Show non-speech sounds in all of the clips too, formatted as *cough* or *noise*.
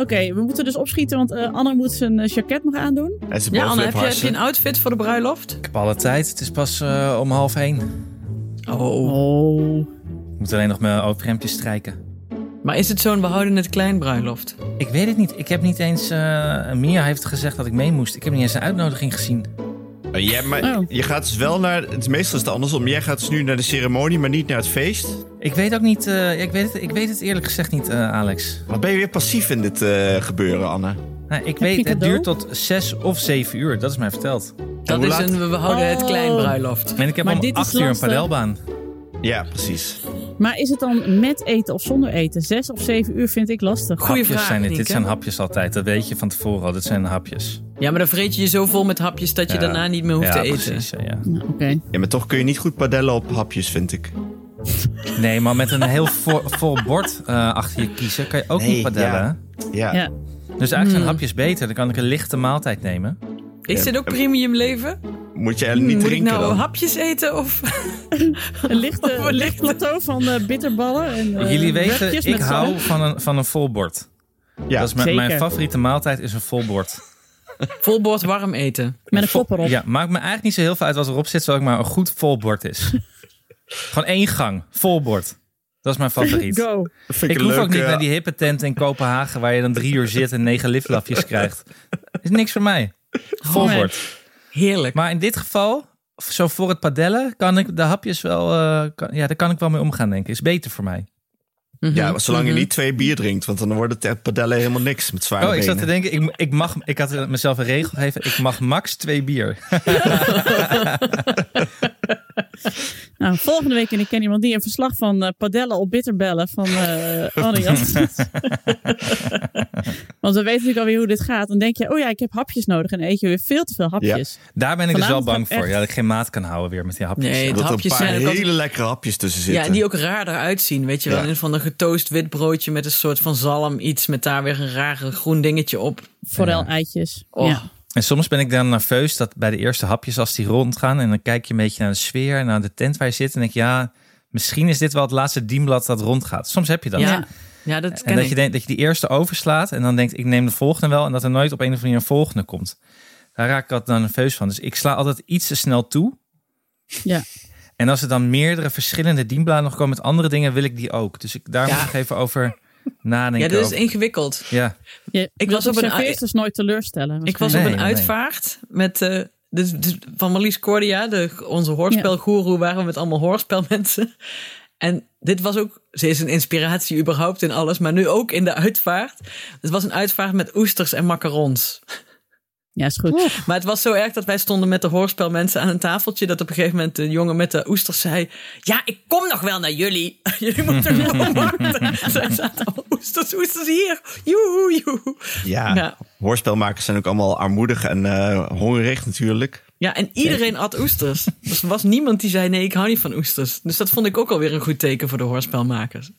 Oké, we moeten dus opschieten, want eh, Anne moet zijn uh, jacket nog aandoen. En ze Ja, Anne, heb je een outfit voor de bruiloft? Ik heb alle tijd. Het is pas eh, om half één. Oh. Oh. Ik moet alleen nog mijn overhemdje strijken. Maar is het zo'n we houden het klein bruiloft? Ik weet het niet. Ik heb niet eens... eh Mia heeft gezegd dat ik mee moest. Ik heb niet eens een uitnodiging gezien. Ja, maar Oh. je gaat dus wel naar... Het, meestal is het andersom. Jij gaat dus nu naar de ceremonie, maar niet naar het feest. Ik weet ook niet... eh, ja, ik, weet het, ik weet het eerlijk gezegd niet, eh, Alex. Wat ben je weer passief in dit eh, gebeuren, Anne? Nou, ik weet, het cadeau? duurt tot zes of zeven uur. Dat is mij verteld. Dat is een we houden het klein bruiloft. En ik heb Maar om dit is acht uur een padelbaan. Ja, precies. Maar is het dan met eten of zonder eten? Zes of zeven uur vind ik lastig. Goeie hapjes vraag, zijn dit. Dit zijn hapjes altijd. Dat weet je van tevoren al. Dit zijn hapjes. Ja, maar dan vreet je je zo vol met hapjes dat je Ja. daarna niet meer hoeft ja, te eten. precies. Ja, ja. Nou, Oké. Ja, maar toch kun je niet goed padellen op hapjes, vind ik. Nee, maar met een heel vo- vol bord eh, achter je kiezen kan je ook Nee, niet padellen. ja. Ja. Ja. Dus eigenlijk zijn Hmm. hapjes beter. Dan kan ik een lichte maaltijd nemen. Is dit ook premium leven? Moet je er niet Moet ik drinken nou dan? hapjes eten of... *laughs* Een lichte, een licht plateau van eh, bitterballen. En, eh, Jullie weten, ik hou van een, van een vol bord. Ja, dat is mijn, zeker. mijn favoriete maaltijd is een vol bord. *laughs* Vol bord warm eten? Met een kop erop. Ja, maakt me eigenlijk niet zo heel veel uit wat erop zit, zolang maar een goed vol bord is. *laughs* Gewoon één gang, vol bord. Dat is mijn favoriet. Go. Ik een hoef ook niet naar die hippe tent in Kopenhagen waar je dan drie uur zit en negen liftlafjes krijgt. is niks voor mij. Vol Oh, bord. Heerlijk. Maar in dit geval, zo voor het padellen, kan ik de hapjes wel, eh, kan, ja, daar kan ik wel mee omgaan, denk ik. Is beter voor mij. Mhm. Ja, maar zolang je Mhm. niet twee bier drinkt, want dan wordt het padellen helemaal niks met zware Oh, ik zat te denken, ik, ik, mag, ik had mezelf een regel gegeven, ik mag max twee bier. *laughs* *laughs* Nou, volgende week en ik ken iemand die een verslag van eh, padellen op bitterbellen van eh *laughs* Annie had. *laughs* Want we weten natuurlijk alweer hoe dit gaat. Dan denk je, oh ja, ik heb hapjes nodig. En eet je weer veel te veel hapjes. Daar ben ik dus wel bang voor. echt- Ja, dat ik geen maat kan houden weer met die hapjes. Nee, Dat er hapjes paar zijn hele altijd- lekkere hapjes tussen Ja, zitten. en die ook raar eruit zien. Weet je wel, Ja. een van een getoost wit broodje met een soort van zalm iets met daar weer een rare groen dingetje op. Forel-eitjes. Oh. En soms ben ik dan nerveus dat bij de eerste hapjes als die rondgaan en dan kijk je een beetje naar de sfeer en naar de tent waar je zit en denk je, ja, misschien is dit wel het laatste dienblad dat rondgaat. Soms heb je dat. Ja, ja dat En dat ik. je, denkt, dat je die eerste overslaat en dan denkt, ik neem de volgende wel. En dat er nooit op een of andere manier een volgende komt. Daar raak ik altijd dan nerveus van. Dus ik sla altijd iets te snel toe. Ja. En als er dan meerdere verschillende dienbladen nog komen met andere dingen, wil ik die ook. Dus ik, daar Ja. moet ik even over nadenken. Ja, dat is over- ingewikkeld. ja. Je, Ik was op een- serveert dus nooit teleurstellen. Ik was Nee, op een nee. uitvaart met eh, dus, dus van Marlies Cordia, de, onze hoorspelgoeroe, waren we met allemaal hoorspelmensen. En dit was ook, ze is een inspiratie überhaupt in alles, maar nu ook in de uitvaart. Het was een uitvaart met oesters en macarons. Ja, is goed. Maar het was zo erg dat wij stonden met de hoorspelmensen aan een tafeltje. Dat op een gegeven moment de jongen met de oesters zei: Ja, ik kom nog wel naar jullie. *laughs* jullie moeten gewoon *laughs* wachten. *laughs* Zij zaten allemaal oesters, oesters hier. Joehoe, joehoe. Ja, Ja. hoorspelmakers zijn ook allemaal armoedig en eh, hongerig natuurlijk. Ja, en iedereen at oesters. Dus er was niemand die zei: Nee, ik hou niet van oesters. Dus dat vond ik ook alweer een goed teken voor de hoorspelmakers.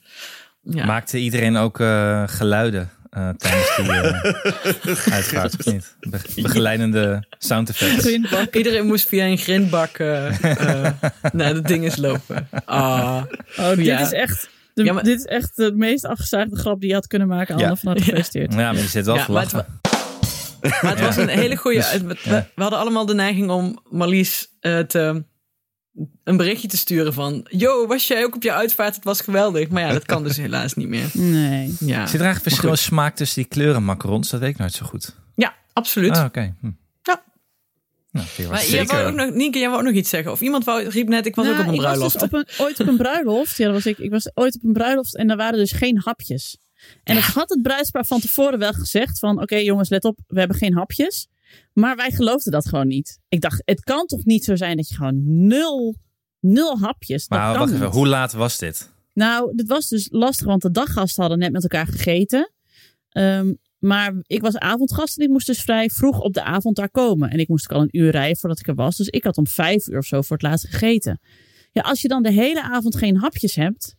Ja. Maakte iedereen ook eh, geluiden eh, tijdens die *laughs* uitvaart, of niet? Be- begeleidende sound effects. Grindbak. Iedereen moest via een grindbak eh *laughs* naar de dinges lopen. Ah. Oh, dit Ja. is echt... De, Ja, maar- Dit is echt de meest afgezaagde grap die je had kunnen maken. Anne, Ja. van harte gefeliciteerd. Ja, maar je zit wel Ja, maar het lachen. Maar het was een hele goede. Dus, we, ja. we hadden allemaal de neiging om Marlies te, een berichtje te sturen van: Yo, was jij ook op je uitvaart? Het was geweldig. Maar ja, dat kan dus helaas niet meer. Nee. Ja, Zit er eigenlijk verschil in smaak tussen die kleuren macarons? Dat weet ik nooit zo goed. ja absoluut. Ah, oké. Hm. Ja. Nou, maar jij wou ook nog, Nienke, jij wou ook nog iets zeggen. Of iemand wou, riep net: Ik was Nou, ook op een ik was bruiloft. dus op een, ooit op een bruiloft. Ja, dat was ik. Ik was ooit op een bruiloft en daar waren dus geen hapjes. En dat had het bruidspaar van tevoren wel gezegd van... Oké jongens, let op, we hebben geen hapjes. Maar wij geloofden dat gewoon niet. Ik dacht, het kan toch niet zo zijn dat je gewoon nul, nul hapjes... Dat Maar kan wacht even, niet. hoe laat was dit? Nou, dit was dus lastig, want de daggasten hadden net met elkaar gegeten. Ehm, maar ik was avondgast en ik moest dus vrij vroeg op de avond daar komen. En ik moest ook al een uur rijden voordat ik er was. Dus ik had om vijf uur of zo voor het laatst gegeten. Ja, als je dan de hele avond geen hapjes hebt,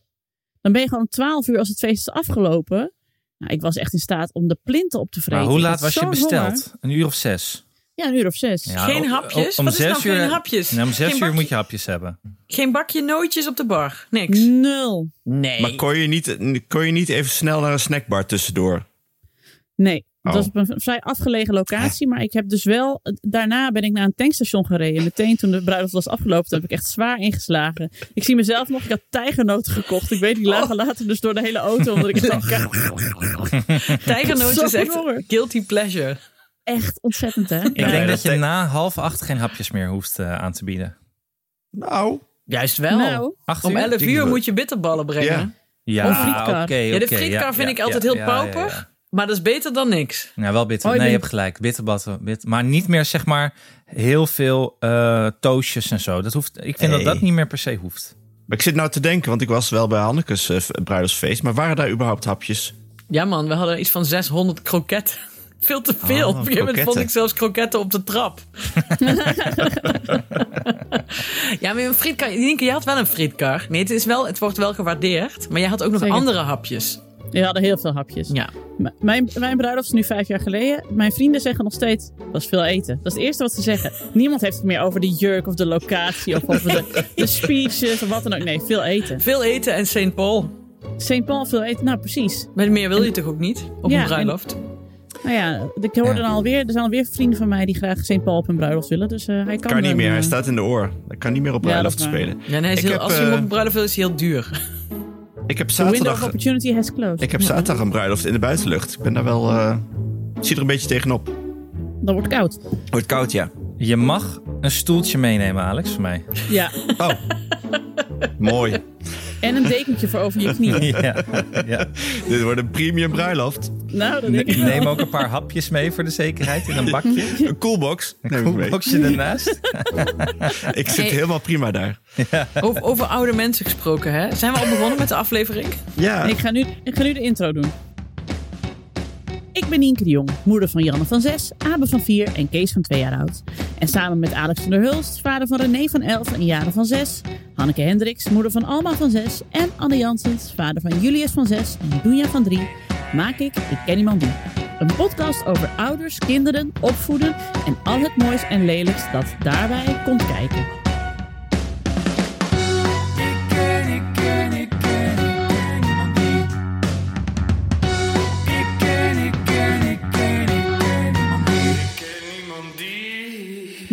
dan ben je gewoon om twaalf uur als het feest is afgelopen. Nou, ik was echt in staat om de plinten op te vreten. Maar hoe laat was je besteld? honger. Een uur of zes? Ja, een uur of zes. Ja, Geen hapjes? Om Wat is zes nou uur, geen hapjes? Nee, om zes Geen uur bakje- moet je hapjes hebben. Geen bakje nootjes op de bar. Niks. Nul. Nee. Maar kon je, niet, kon je niet even snel naar een snackbar tussendoor? Nee, het Oh. was op een vrij afgelegen locatie. Maar ik heb dus wel... Daarna ben ik naar een tankstation gereden. Meteen toen de bruiloft was afgelopen. Toen heb ik echt zwaar ingeslagen. Ik zie mezelf nog... Ik had tijgernoten gekocht. Ik weet, die lagen later dus door de hele auto. Omdat ik het *laughs* Zo is echt honger. guilty pleasure. echt ontzettend, hè? Ik Ja. denk dat je na half acht geen hapjes meer hoeft eh, aan te bieden. Nou, Juist wel. Nou, Acht Om? 11 uur moet je bitterballen brengen. Ja. Ja, Of frietkar. oké. Ja, de frietkar vind ja, ik altijd ja, heel ja, ja, pauper. Maar dat is beter dan niks. Ja, wel bitter. Oh, nee, je hebt gelijk. Bitterbad. Bit, maar niet meer zeg maar heel veel eh toastjes en zo. Dat hoeft, ik vind dat dat niet meer per se hoeft. maar ik zit nou te denken, want ik was wel bij Hanneke's eh, bruiloftsfeest. Maar waren daar überhaupt hapjes? Ja man, we hadden iets van 600 kroketten. *laughs* Veel te veel. Oh, op een gegeven moment vond kroketten. ik zelfs kroketten op de trap. *laughs* ja, maar een frietkar... Nienke, je had wel een frietkar. Nee, het, is wel, het wordt wel gewaardeerd. Maar je had ook nog Zeker. andere hapjes. We hadden heel veel hapjes. Ja. M- Mijn, mijn bruiloft is nu vijf jaar geleden. Mijn vrienden zeggen nog steeds, dat is veel eten. Dat is het eerste wat ze zeggen. *laughs* Niemand heeft het meer over de jurk of de locatie of over de, de speeches of wat dan ook. Nee, veel eten. Veel eten en St. Paul. St. Paul, veel eten. Nou, precies. Maar meer wil je toch ook niet? Op Ja, een bruiloft? Nou ja, ik hoorde Ja. dan alweer, er zijn alweer vrienden van mij die graag St. Paul op hun bruiloft willen. Dus eh, hij kan, Kan niet dan, meer, hij eh, staat in de oor. Hij kan niet meer op bruiloft spelen. Ja, nee, hij is Ik heel, heb, als je hem eh, op een bruiloft wil, is hij heel duur. Ik heb The window of zaterdag, opportunity has closed. ik heb zaterdag een bruiloft in de buitenlucht. Ik ben daar wel... eh ik zie er een beetje tegenop. Dan wordt het koud. Wordt koud, ja. Je mag een stoeltje meenemen, Alex, voor mij. Ja, Oh, *laughs* mooi. En een dekentje voor over je knieën. *laughs* ja, ja. Dit wordt een premium bruiloft. Nou, dat denk ik wel. Neem ook een paar hapjes mee voor de zekerheid in een bakje. Een coolbox. Mee. Koelboxje ernaast. *laughs* Ik zit Hey. helemaal prima daar. Over, over oude mensen gesproken, hè? Zijn we al begonnen met de aflevering? Ja. Ik ga, nu, ik ga nu de intro doen. Ik ben Nienke de Jong, moeder van Janne van 6, Abe van 4 en Kees van 2 jaar oud. En samen met Alex van der Hulst, vader van René van 11 en Jaren van 6, Hanneke Hendricks, moeder van Alma van 6 en Anne Janssens, vader van Julius van 6 en Doenja van 3, maak ik Ik Ken Iemand Die. Een podcast over ouders, kinderen, opvoeden en al het moois en lelijks dat daarbij komt kijken.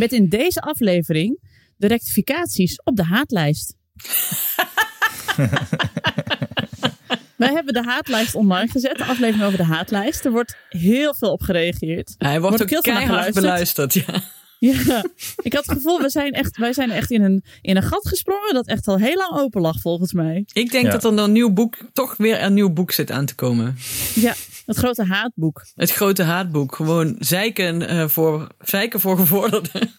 Met in deze aflevering de rectificaties op de haatlijst. *laughs* Wij hebben de haatlijst online gezet, de aflevering over de haatlijst. Er wordt heel veel op gereageerd. Hij wordt, Wordt ook heel keihard beluisterd. Ja. Ja, ik had het gevoel, we zijn echt, wij zijn echt in een, in een gat gesprongen dat echt al heel lang open lag volgens mij. Ik denk Ja. dat er een nieuw boek, toch weer een nieuw boek zit aan te komen. Ja, het grote haatboek. Het grote haatboek. Gewoon zeiken, eh, voor, zeiken voor gevorderden. *laughs*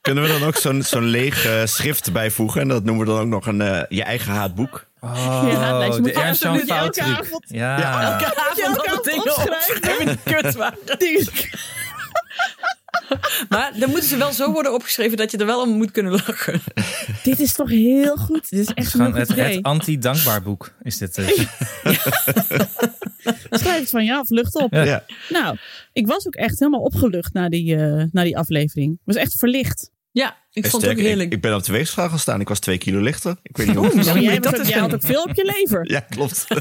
Kunnen we dan ook zo'n zo'n leeg eh, schrift bijvoegen? En dat noemen we dan ook nog een eh, je eigen haatboek. Oh, Ja, moet de je Ernst absoluut Fout elke avond- Ja. Elke avond elke dat avond dingen opschrijven. opschrijven die kut waren. *laughs* *laughs* Maar dan moeten ze wel zo worden opgeschreven dat je er wel om moet kunnen lachen. *laughs* Dit is toch heel goed. Dit is echt een het, goed idee. het anti-dankbaar boek is dit. dus. *laughs* Schrijf het van je af, lucht op. Ja. Ja. Nou, ik was ook echt helemaal opgelucht na die, eh, na die aflevering. Ik was echt verlicht. Ja, ik En vond het ook heerlijk. Ik, ik ben op de weegschaal gaan staan. Ik was twee kilo lichter. Ik weet niet hoe. Jij, dat eens jij had ook doen. veel op je lever. *laughs* Ja, klopt. *laughs*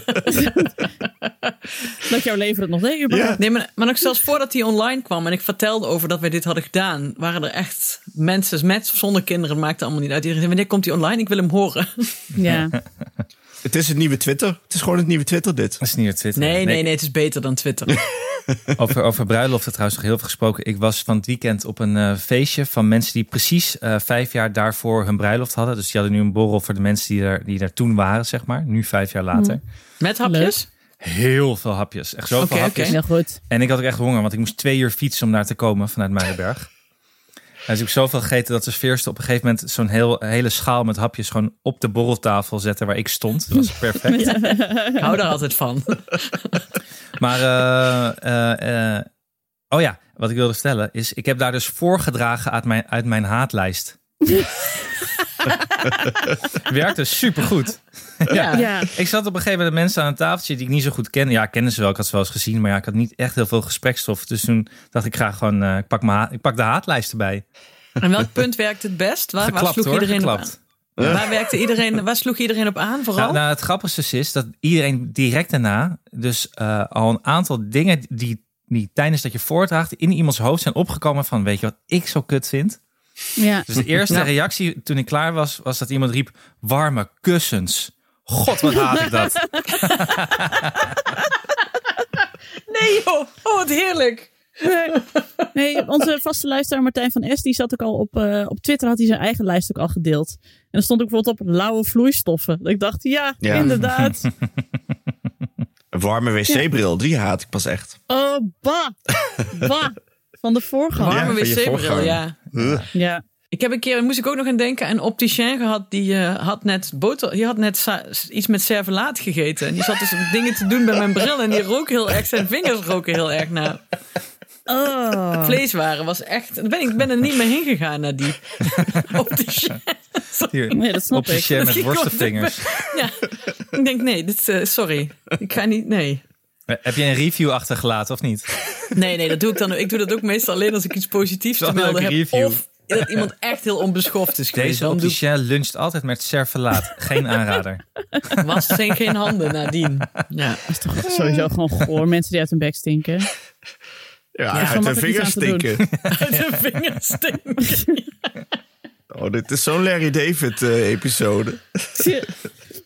Dat jouw lever het nog deed. überhaupt. Ja. Nee, maar, maar nog zelfs voordat hij online kwam en ik vertelde over dat wij dit hadden gedaan, waren er echt mensen met of zonder kinderen, maakte allemaal niet uit. Iedereen zei, wanneer komt hij online? Ik wil hem horen. Ja. *laughs* Het is het nieuwe Twitter. Het is gewoon het nieuwe Twitter, dit. Dat is niet het Twitter. Nee, nee, nee, het is beter dan Twitter. *laughs* Over, over bruiloften trouwens nog heel veel gesproken. Ik was van het weekend op een eh, feestje van mensen die precies eh, vijf jaar daarvoor hun bruiloft hadden. Dus die hadden nu een borrel voor de mensen die er, die er toen waren, zeg maar. Nu vijf jaar later. Met hapjes? Heel veel hapjes. Echt zoveel hapjes. oké. Heel goed. En ik had ook echt honger, want ik moest twee uur fietsen om daar te komen vanuit Muidenberg. En dus ik heb zoveel gegeten dat de sfeerste op een gegeven moment zo'n heel, hele schaal met hapjes gewoon op de borreltafel zetten waar ik stond. Dat was perfect. *laughs* Ik hou daar altijd van. *laughs* Maar, eh, eh, eh, oh ja, wat ik wilde vertellen is, ik heb daar dus voorgedragen uit mijn, uit mijn haatlijst. *laughs* Werkte supergoed. *laughs* Ja. Ja. Ik zat op een gegeven moment mensen aan een tafeltje die ik niet zo goed ken. Ja, kende ze wel, ik had ze wel eens gezien, maar ja, ik had niet echt heel veel gesprekstof. Dus toen dacht ik graag gewoon, eh, ik, pak mijn ik pak de haatlijst erbij. En welk punt werkt het best? Waar, waar sloeg hoor, iedereen op. Waar werkte iedereen, waar sloeg iedereen op aan vooral? Nou, nou, het grappigste is dat iedereen direct daarna dus eh, al een aantal dingen die, die tijdens dat je voordraagt in iemands hoofd zijn opgekomen van weet je wat ik zo kut vind? Ja. Dus de eerste Ja. reactie toen ik klaar was, was dat iemand riep warme kussens. God, wat haat ik dat. *laughs* Nee joh, oh wat heerlijk. Nee. nee, onze vaste luisteraar Martijn van S. die zat ook al op, eh, op Twitter, had hij zijn eigen lijst ook al gedeeld. En er stond ook bijvoorbeeld op lauwe vloeistoffen. Dat ik dacht, ja, Ja. inderdaad. Een warme wc-bril, die haat ik pas echt. Oh, bah. Bah. Van de voorganger. Warme wc-bril, ja. Ja. Ik heb een keer, moest ik ook nog aan denken, een opticien gehad die eh, had net boter, die had net iets met servelaat gegeten. En die zat dus dingen te doen bij mijn bril en die rook heel erg, zijn vingers roken heel erg naar Oh. vleeswaren. Was echt, ik ben, ik ben er niet meer heen gegaan naar die *laughs* opticien. Hier, Nee, dat snap op de ik. met Ik worstenvingers. Ja, ik denk nee, dit, eh, sorry, ik ga niet, nee. Eh, Heb je een review achtergelaten of niet? Nee, nee, dat doe ik dan. Ik doe dat ook meestal alleen als ik iets positiefs te melden heb. review. Of dat iemand echt heel onbeschoft is geweest. Deze doe opticien luncht altijd met servelaat. Geen aanrader. *laughs* was zijn geen handen nadien. Ja. Dat is toch sowieso gewoon goor. Mensen die uit hun bek stinken. Ja, uit makkelijk vingers stinken. *laughs* Uit de vingers stinken. Oh, dit is zo'n Larry David-episode.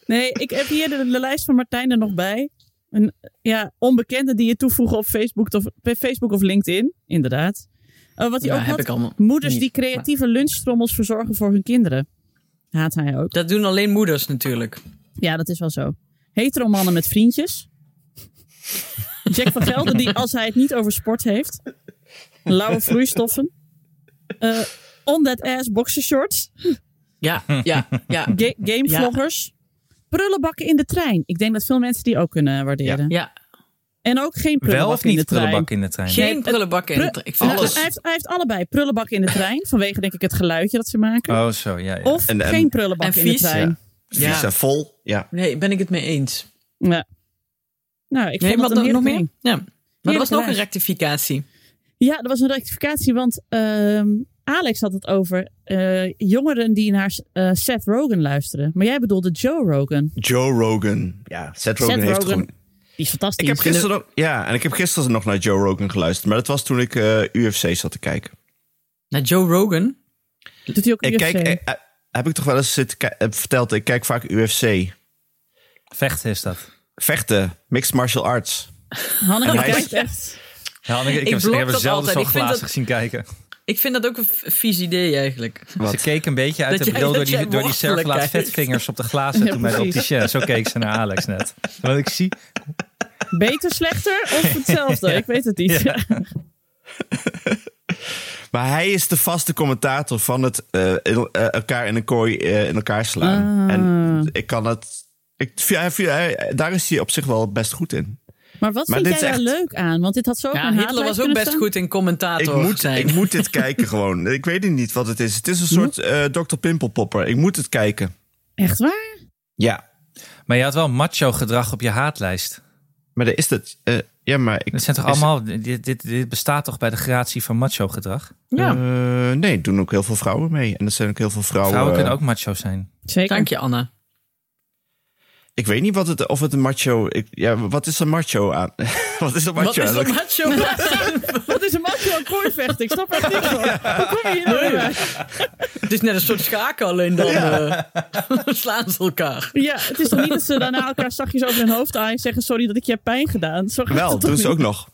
Nee, ik heb hier de, de lijst van Martijn er nog bij. Een, ja, onbekenden die je toevoegen op Facebook of, op Facebook of LinkedIn. Inderdaad. Eh, wat hij Ja, ook heb had, ik allemaal. moeders niet, die creatieve lunchtrommels verzorgen voor hun kinderen. Haat hij ook. Dat doen alleen moeders natuurlijk. Ja, dat is wel zo. Hetero mannen met vriendjes. Jack van Gelder die als hij het niet over sport heeft. Lauwe vloeistoffen. Eh on that ass boxershorts. Ja, ja, ja. Ga gamevloggers. Prullenbakken in de trein. Ik denk dat veel mensen die ook kunnen waarderen. ja. En ook geen Wel prullenbak of in de niet trein. prullenbak in de trein? Geen prullenbakken in de trein. Ik vind Nou, alles. hij, heeft, hij heeft allebei prullenbak in de trein. Vanwege denk ik het geluidje dat ze maken. Oh, zo, ja. ja. Of En- en- geen prullenbak en in de vies, trein. Vies Ja. en vol. Ja. Nee, ben ik het mee eens. Ja. Nou, ik Nee, vond maar het een nog, meer? Ja. Maar er was nog een rectificatie. Ja, er was een rectificatie, want ehm, Alex had het over eh, jongeren die naar eh, Seth Rogen luisteren. Maar jij bedoelde Joe Rogan. Joe Rogan. Ja, Seth Rogen Seth heeft Rogen. gewoon... Die is fantastisch. Ik heb gisteren ook, ja, en ik heb gisteren nog naar Joe Rogan geluisterd. Maar dat was toen ik eh, UFC zat te kijken. Naar Joe Rogan. Doet hij ook Ik UFC? kijk, eh, eh, heb ik toch wel eens zitten, verteld, ik kijk vaak UFC. Vechten is dat. Vechten, mixed martial arts. Hanneke kijkt echt. Ja, ik, ik, Ik heb, ik heb er zelden altijd. zo Ik vind glazig dat- zien kijken. Ik vind dat ook een vies idee eigenlijk. Wat? Ze keek een beetje uit Dat de jij- bril door die, door die vetvingers op de glazen Ja, toen bij de opticien. Zo keek ze naar Alex net. Want ik zie, Beter, slechter of hetzelfde? *laughs* Ik weet het niet. Ja. *laughs* Maar hij is de vaste commentator van het eh, in- eh, elkaar in een kooi eh, in elkaar slaan. Ah. En ik kan het... Ik, daar is hij op zich wel best goed in. Maar wat Maar vind jij is daar echt- leuk aan? Want dit had zo op Ja, mijn Hitler was ook kunnen best staan. goed in Ik commentator moet, zijn. ik moet *laughs* dit kijken gewoon. Ik weet niet wat het is. Het is een soort eh Dr. Pimpelpopper. Ik moet het kijken. Echt waar? Ja, maar je had wel macho gedrag op je haatlijst. maar daar is het. eh, ja, maar ik... Dat zijn toch allemaal, dit, dit, dit bestaat toch bij de gratie van macho gedrag? Ja, Eh, nee, doen ook heel veel vrouwen mee. En er zijn ook heel veel vrouwen. Vrouwen kunnen ook macho zijn. Zeker. dank je Anna. Ik weet niet wat het, of het een macho... Ik, ja, wat is een macho aan? *laughs* wat is een macho Wat is aan? een *laughs* macho? Wat is een macho een kooivechter? Ik snap er niks van. Hoe kom je hier nou bij? Het is net een soort schaken, alleen dan eh, *laughs* slaan ze elkaar. Ja, het is toch niet dat ze daarna elkaar zachtjes over hun hoofd aan en zeggen sorry dat ik je heb pijn gedaan. Zo gaat Wel, het toch doen ze ook nog.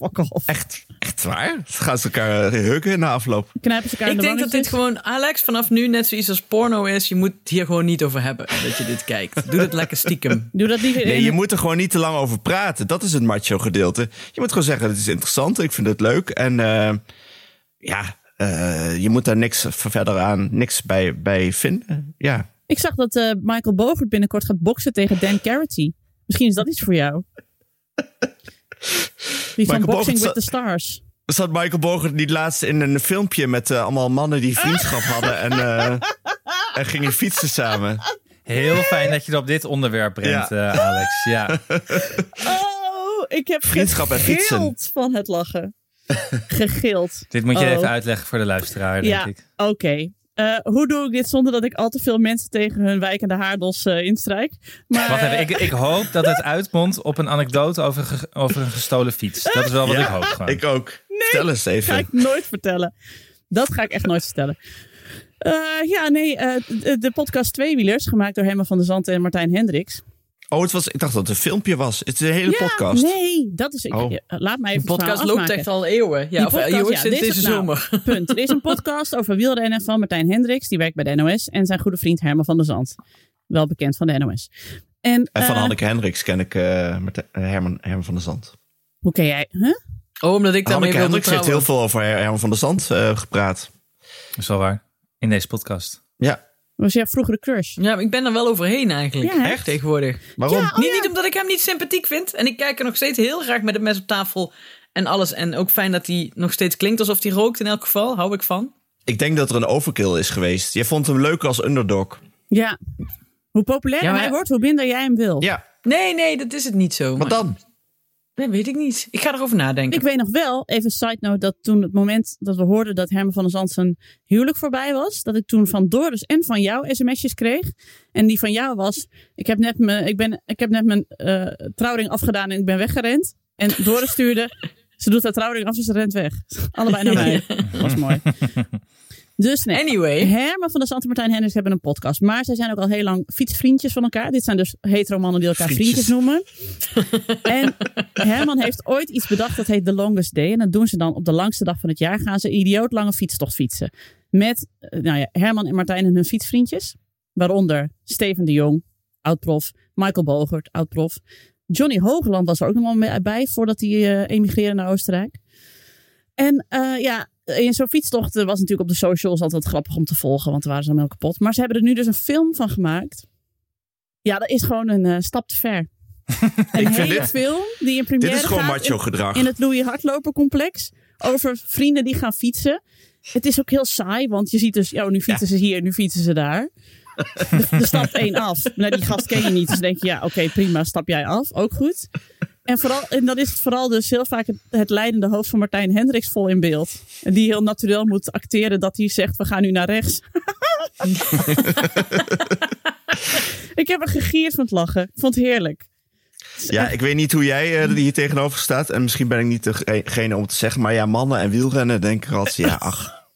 Fuck off. Echt, echt waar? Ze gaan ze elkaar eh, heuken na afloop. Knijpen ze elkaar in Ik de denk dat dit gewoon, Alex, vanaf nu net zoiets als porno is. Je moet het hier gewoon niet over hebben, dat je dit kijkt. Doe het lekker stiekem. *laughs* Doe dat liever Nee, je moet er gewoon niet te lang over praten. Dat is het macho gedeelte. Je moet gewoon zeggen, het is interessant, ik vind het leuk. En eh, ja, eh, je moet daar niks verder aan, niks bij, bij vinden. Ja. Ik zag dat eh, Michael Bogert binnenkort gaat boksen tegen Dan Carity. Misschien is dat iets voor jou. Die van Michael Boxing with the Stars. Zat Michael Bogert niet laatst in een filmpje met eh, allemaal mannen die vriendschap hadden en, eh, en gingen fietsen samen? Heel fijn dat je het op dit onderwerp brengt, Ja. eh, Alex. Ja. Oh, ik heb Vriendschap en fietsen. gegild van het lachen. Gegild. Dit moet je Oh. even uitleggen voor de luisteraar, denk Ja, ik. oké. Eh, hoe doe ik dit zonder dat ik al te veel mensen tegen hun wijkende haardos eh, instrijk? Maar, Wacht even, ik, ik hoop dat het uitmondt op een anekdote over, ge- over een gestolen fiets. Dat is wel wat Ja, ik hoop gewoon. Ik ook. Vertel eens ga even. ik nooit vertellen. Dat ga ik echt nooit vertellen. Eh, ja, nee, eh, de, de podcast Tweewielers, gemaakt door Herman van der Zand en Martijn Hendricks. Oh, het was, ik dacht dat het een filmpje was. Het is een hele ja, podcast. nee, dat is... ik- Oh. ja, laat mij De even het podcast loopt afmaken. echt al eeuwen. Ja, Die of podcast, eeuwen ja, sinds dit is deze nou. zomer. *laughs* Punt. Er is een podcast over wielrennen van Martijn Hendricks. Die werkt bij de NOS. En zijn goede vriend Herman van der Zand. Wel bekend van de NOS. En, En van eh, Hanneke Hendricks ken ik eh, eh, Herman, Herman van der Zand. Hoe ken jij? Huh? Oh, omdat ik daarmee wilde Hendricks heeft heel veel over Her- Herman van der Zand eh, gepraat. Dat is wel waar. In deze podcast. Ja, Was jouw vroegere crush? Ja, maar ik ben er wel overheen eigenlijk. Ja? Echt tegenwoordig. waarom? Ja, oh niet, ja. niet omdat ik hem niet sympathiek vind. En ik kijk er nog steeds heel graag met het mes op tafel en alles. En ook fijn dat hij nog steeds klinkt alsof hij rookt in elk geval. Hou ik van. Ik denk dat er een overkill is geweest. Jij vond hem leuker als underdog. Ja. Hoe populair Ja, maar- hij wordt, hoe minder jij hem wil. Ja, Nee, nee, dat is het niet zo. wat Maar- dan? Nee, weet ik niet. Ik ga erover nadenken. Ik weet nog wel, even side note, dat toen het moment dat we hoorden dat Herman van der Zand zijn huwelijk voorbij was, dat ik toen van Doris en van jou sms'jes kreeg. En die van jou was, ik heb net mijn, ik ben, ik heb net mijn eh, trouwring afgedaan en ik ben weggerend. En Doris stuurde, ze doet haar trouwring af en ze rent weg. Allebei naar mij. *laughs* was mooi. Dus nee. Anyway. Herman van Zand en Martijn Hendricks hebben een podcast. Maar zij zijn ook al heel lang fietsvriendjes van elkaar. Dit zijn dus hetero mannen die elkaar vriendjes, Vriendjes. noemen. *laughs* en Herman heeft ooit iets bedacht dat heet The Longest Day. En dat doen ze dan op de langste dag van het jaar. Gaan ze een idioot lange fietstocht fietsen. Met eh, nou ja, Herman en Martijn en hun fietsvriendjes. Waaronder Steven de Jong, oud-prof. Michael Bogert, oud-prof. Johnny Hogeland was er ook nog wel bij voordat hij eh, emigreerde naar Oostenrijk. En eh, ja, in zo'n fietstocht eh, was natuurlijk op de socials altijd grappig om te volgen, want er waren ze allemaal kapot. Maar ze hebben er nu dus een film van gemaakt. Ja, dat is gewoon een eh, stap te ver. *laughs* Een hele dit- film die in première Dit is gewoon macho gedrag. in het Louis Hardloper complex. Over vrienden die gaan fietsen. Het is ook heel saai, want je ziet dus, oh, nu fietsen ze hier, nu fietsen ze daar. *laughs* De, de stap één af. Nou, die gast ken je niet, dus denk je, ja, oké, prima, stap jij af, ook goed. En, vooral, en dan is het vooral dus heel vaak het, het leidende hoofd van Martijn Hendricks vol in beeld. En die heel natuurlijk moet acteren dat hij zegt, we gaan nu naar rechts. *laughs* ik heb er gegierd van het lachen. Ik vond het heerlijk. Ja, ik weet niet hoe jij eh, hier tegenover staat. En misschien ben ik niet degene om te zeggen. Maar ja, mannen en wielrennen denk ik altijd. Ja, ach.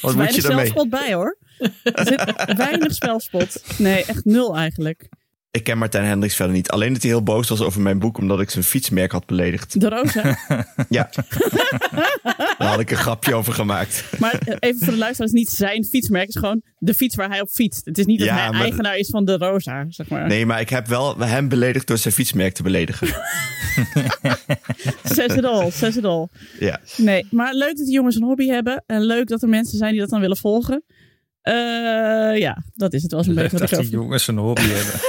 Wat moet je weinig daarmee? spelspot bij hoor. Er zit weinig spelspot. Nee, echt nul eigenlijk. Ik ken Martijn Hendricks verder niet. Alleen dat hij heel boos was over mijn boek. Omdat ik zijn fietsmerk had beledigd. De rosa. *laughs* Ja. *laughs* Daar had ik een grapje over gemaakt. Maar eh, even voor de luisteraars, niet zijn fietsmerk. Het is gewoon de fiets waar hij op fietst. Het is niet dat Ja, hij maar- eigenaar is van de rosa, zeg maar. Nee, maar ik heb wel hem beledigd door zijn fietsmerk te beledigen. *laughs* Says it all, says it all. Ja. Nee, maar leuk dat die jongens een hobby hebben. En leuk dat er mensen zijn die dat dan willen volgen. Eh, ja, dat is het wel zo'n beetje Dat wat ik die jongens een hobby hebben. *laughs*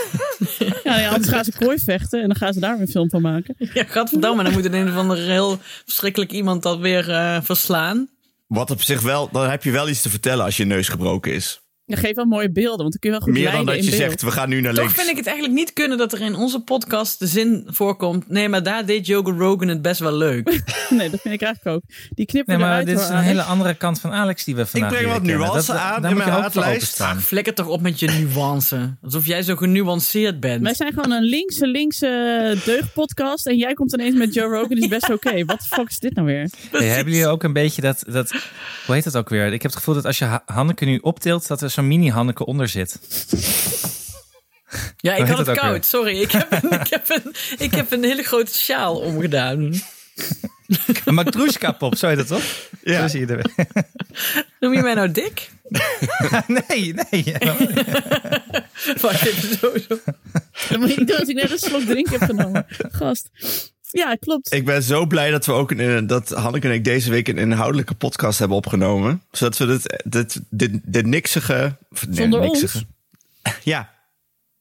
Ja, nee, anders gaan ze kooi vechten en dan gaan ze daar weer een film van maken. *laughs* Ja, gadverdamme, dan moet er een of ander heel verschrikkelijk iemand dat weer eh, verslaan. Wat op zich wel, dan heb je wel iets te vertellen als je neus gebroken is. Ja, geef wel mooie beelden, want dan kun je wel goed Meer dan dat je beeld. zegt, we gaan nu naar Toch links. vind ik het eigenlijk niet kunnen dat er in onze podcast de zin voorkomt. Nee, maar daar deed Joe Rogan het best wel leuk. *laughs* Nee, dat vind ik eigenlijk ook. Die knippen Nee, maar eruit dit is hoor, een Alex. hele andere kant van Alex die we vandaag breng wat nuance Dat- aan in mijn haatlijst. openstaan. Flikker toch op met je nuance. Alsof jij zo genuanceerd bent. Wij zijn gewoon een linkse, linkse deugdpodcast. En jij komt ineens met Joe Rogan, is best oké. Wat de fuck is dit nou weer? Hey, hebben jullie ook een beetje dat, dat... Hoe heet dat ook weer? Ik heb het gevoel dat als je Ha- Hanneke nu optilt... dat er zo'n mini-Hanneke onder zit. Ja, ik had het koud. weer? Sorry, ik heb, een, ik, heb een, ik heb een hele grote sjaal omgedaan. Een Matrushka-pop, zo heet dat toch? Ja. Zo zie je er. Noem je mij nou dik? *laughs* nee, nee. *laughs* Wacht even zo. zo. Dat je ik net een slok drink heb genomen. Gast. Ja, klopt. Ik ben zo blij dat we ook een, dat Hanneke en ik deze week een inhoudelijke podcast hebben opgenomen. Zodat we dit, dit, dit, dit niksige... of nee, Zonder ons? niksige- *laughs* Ja,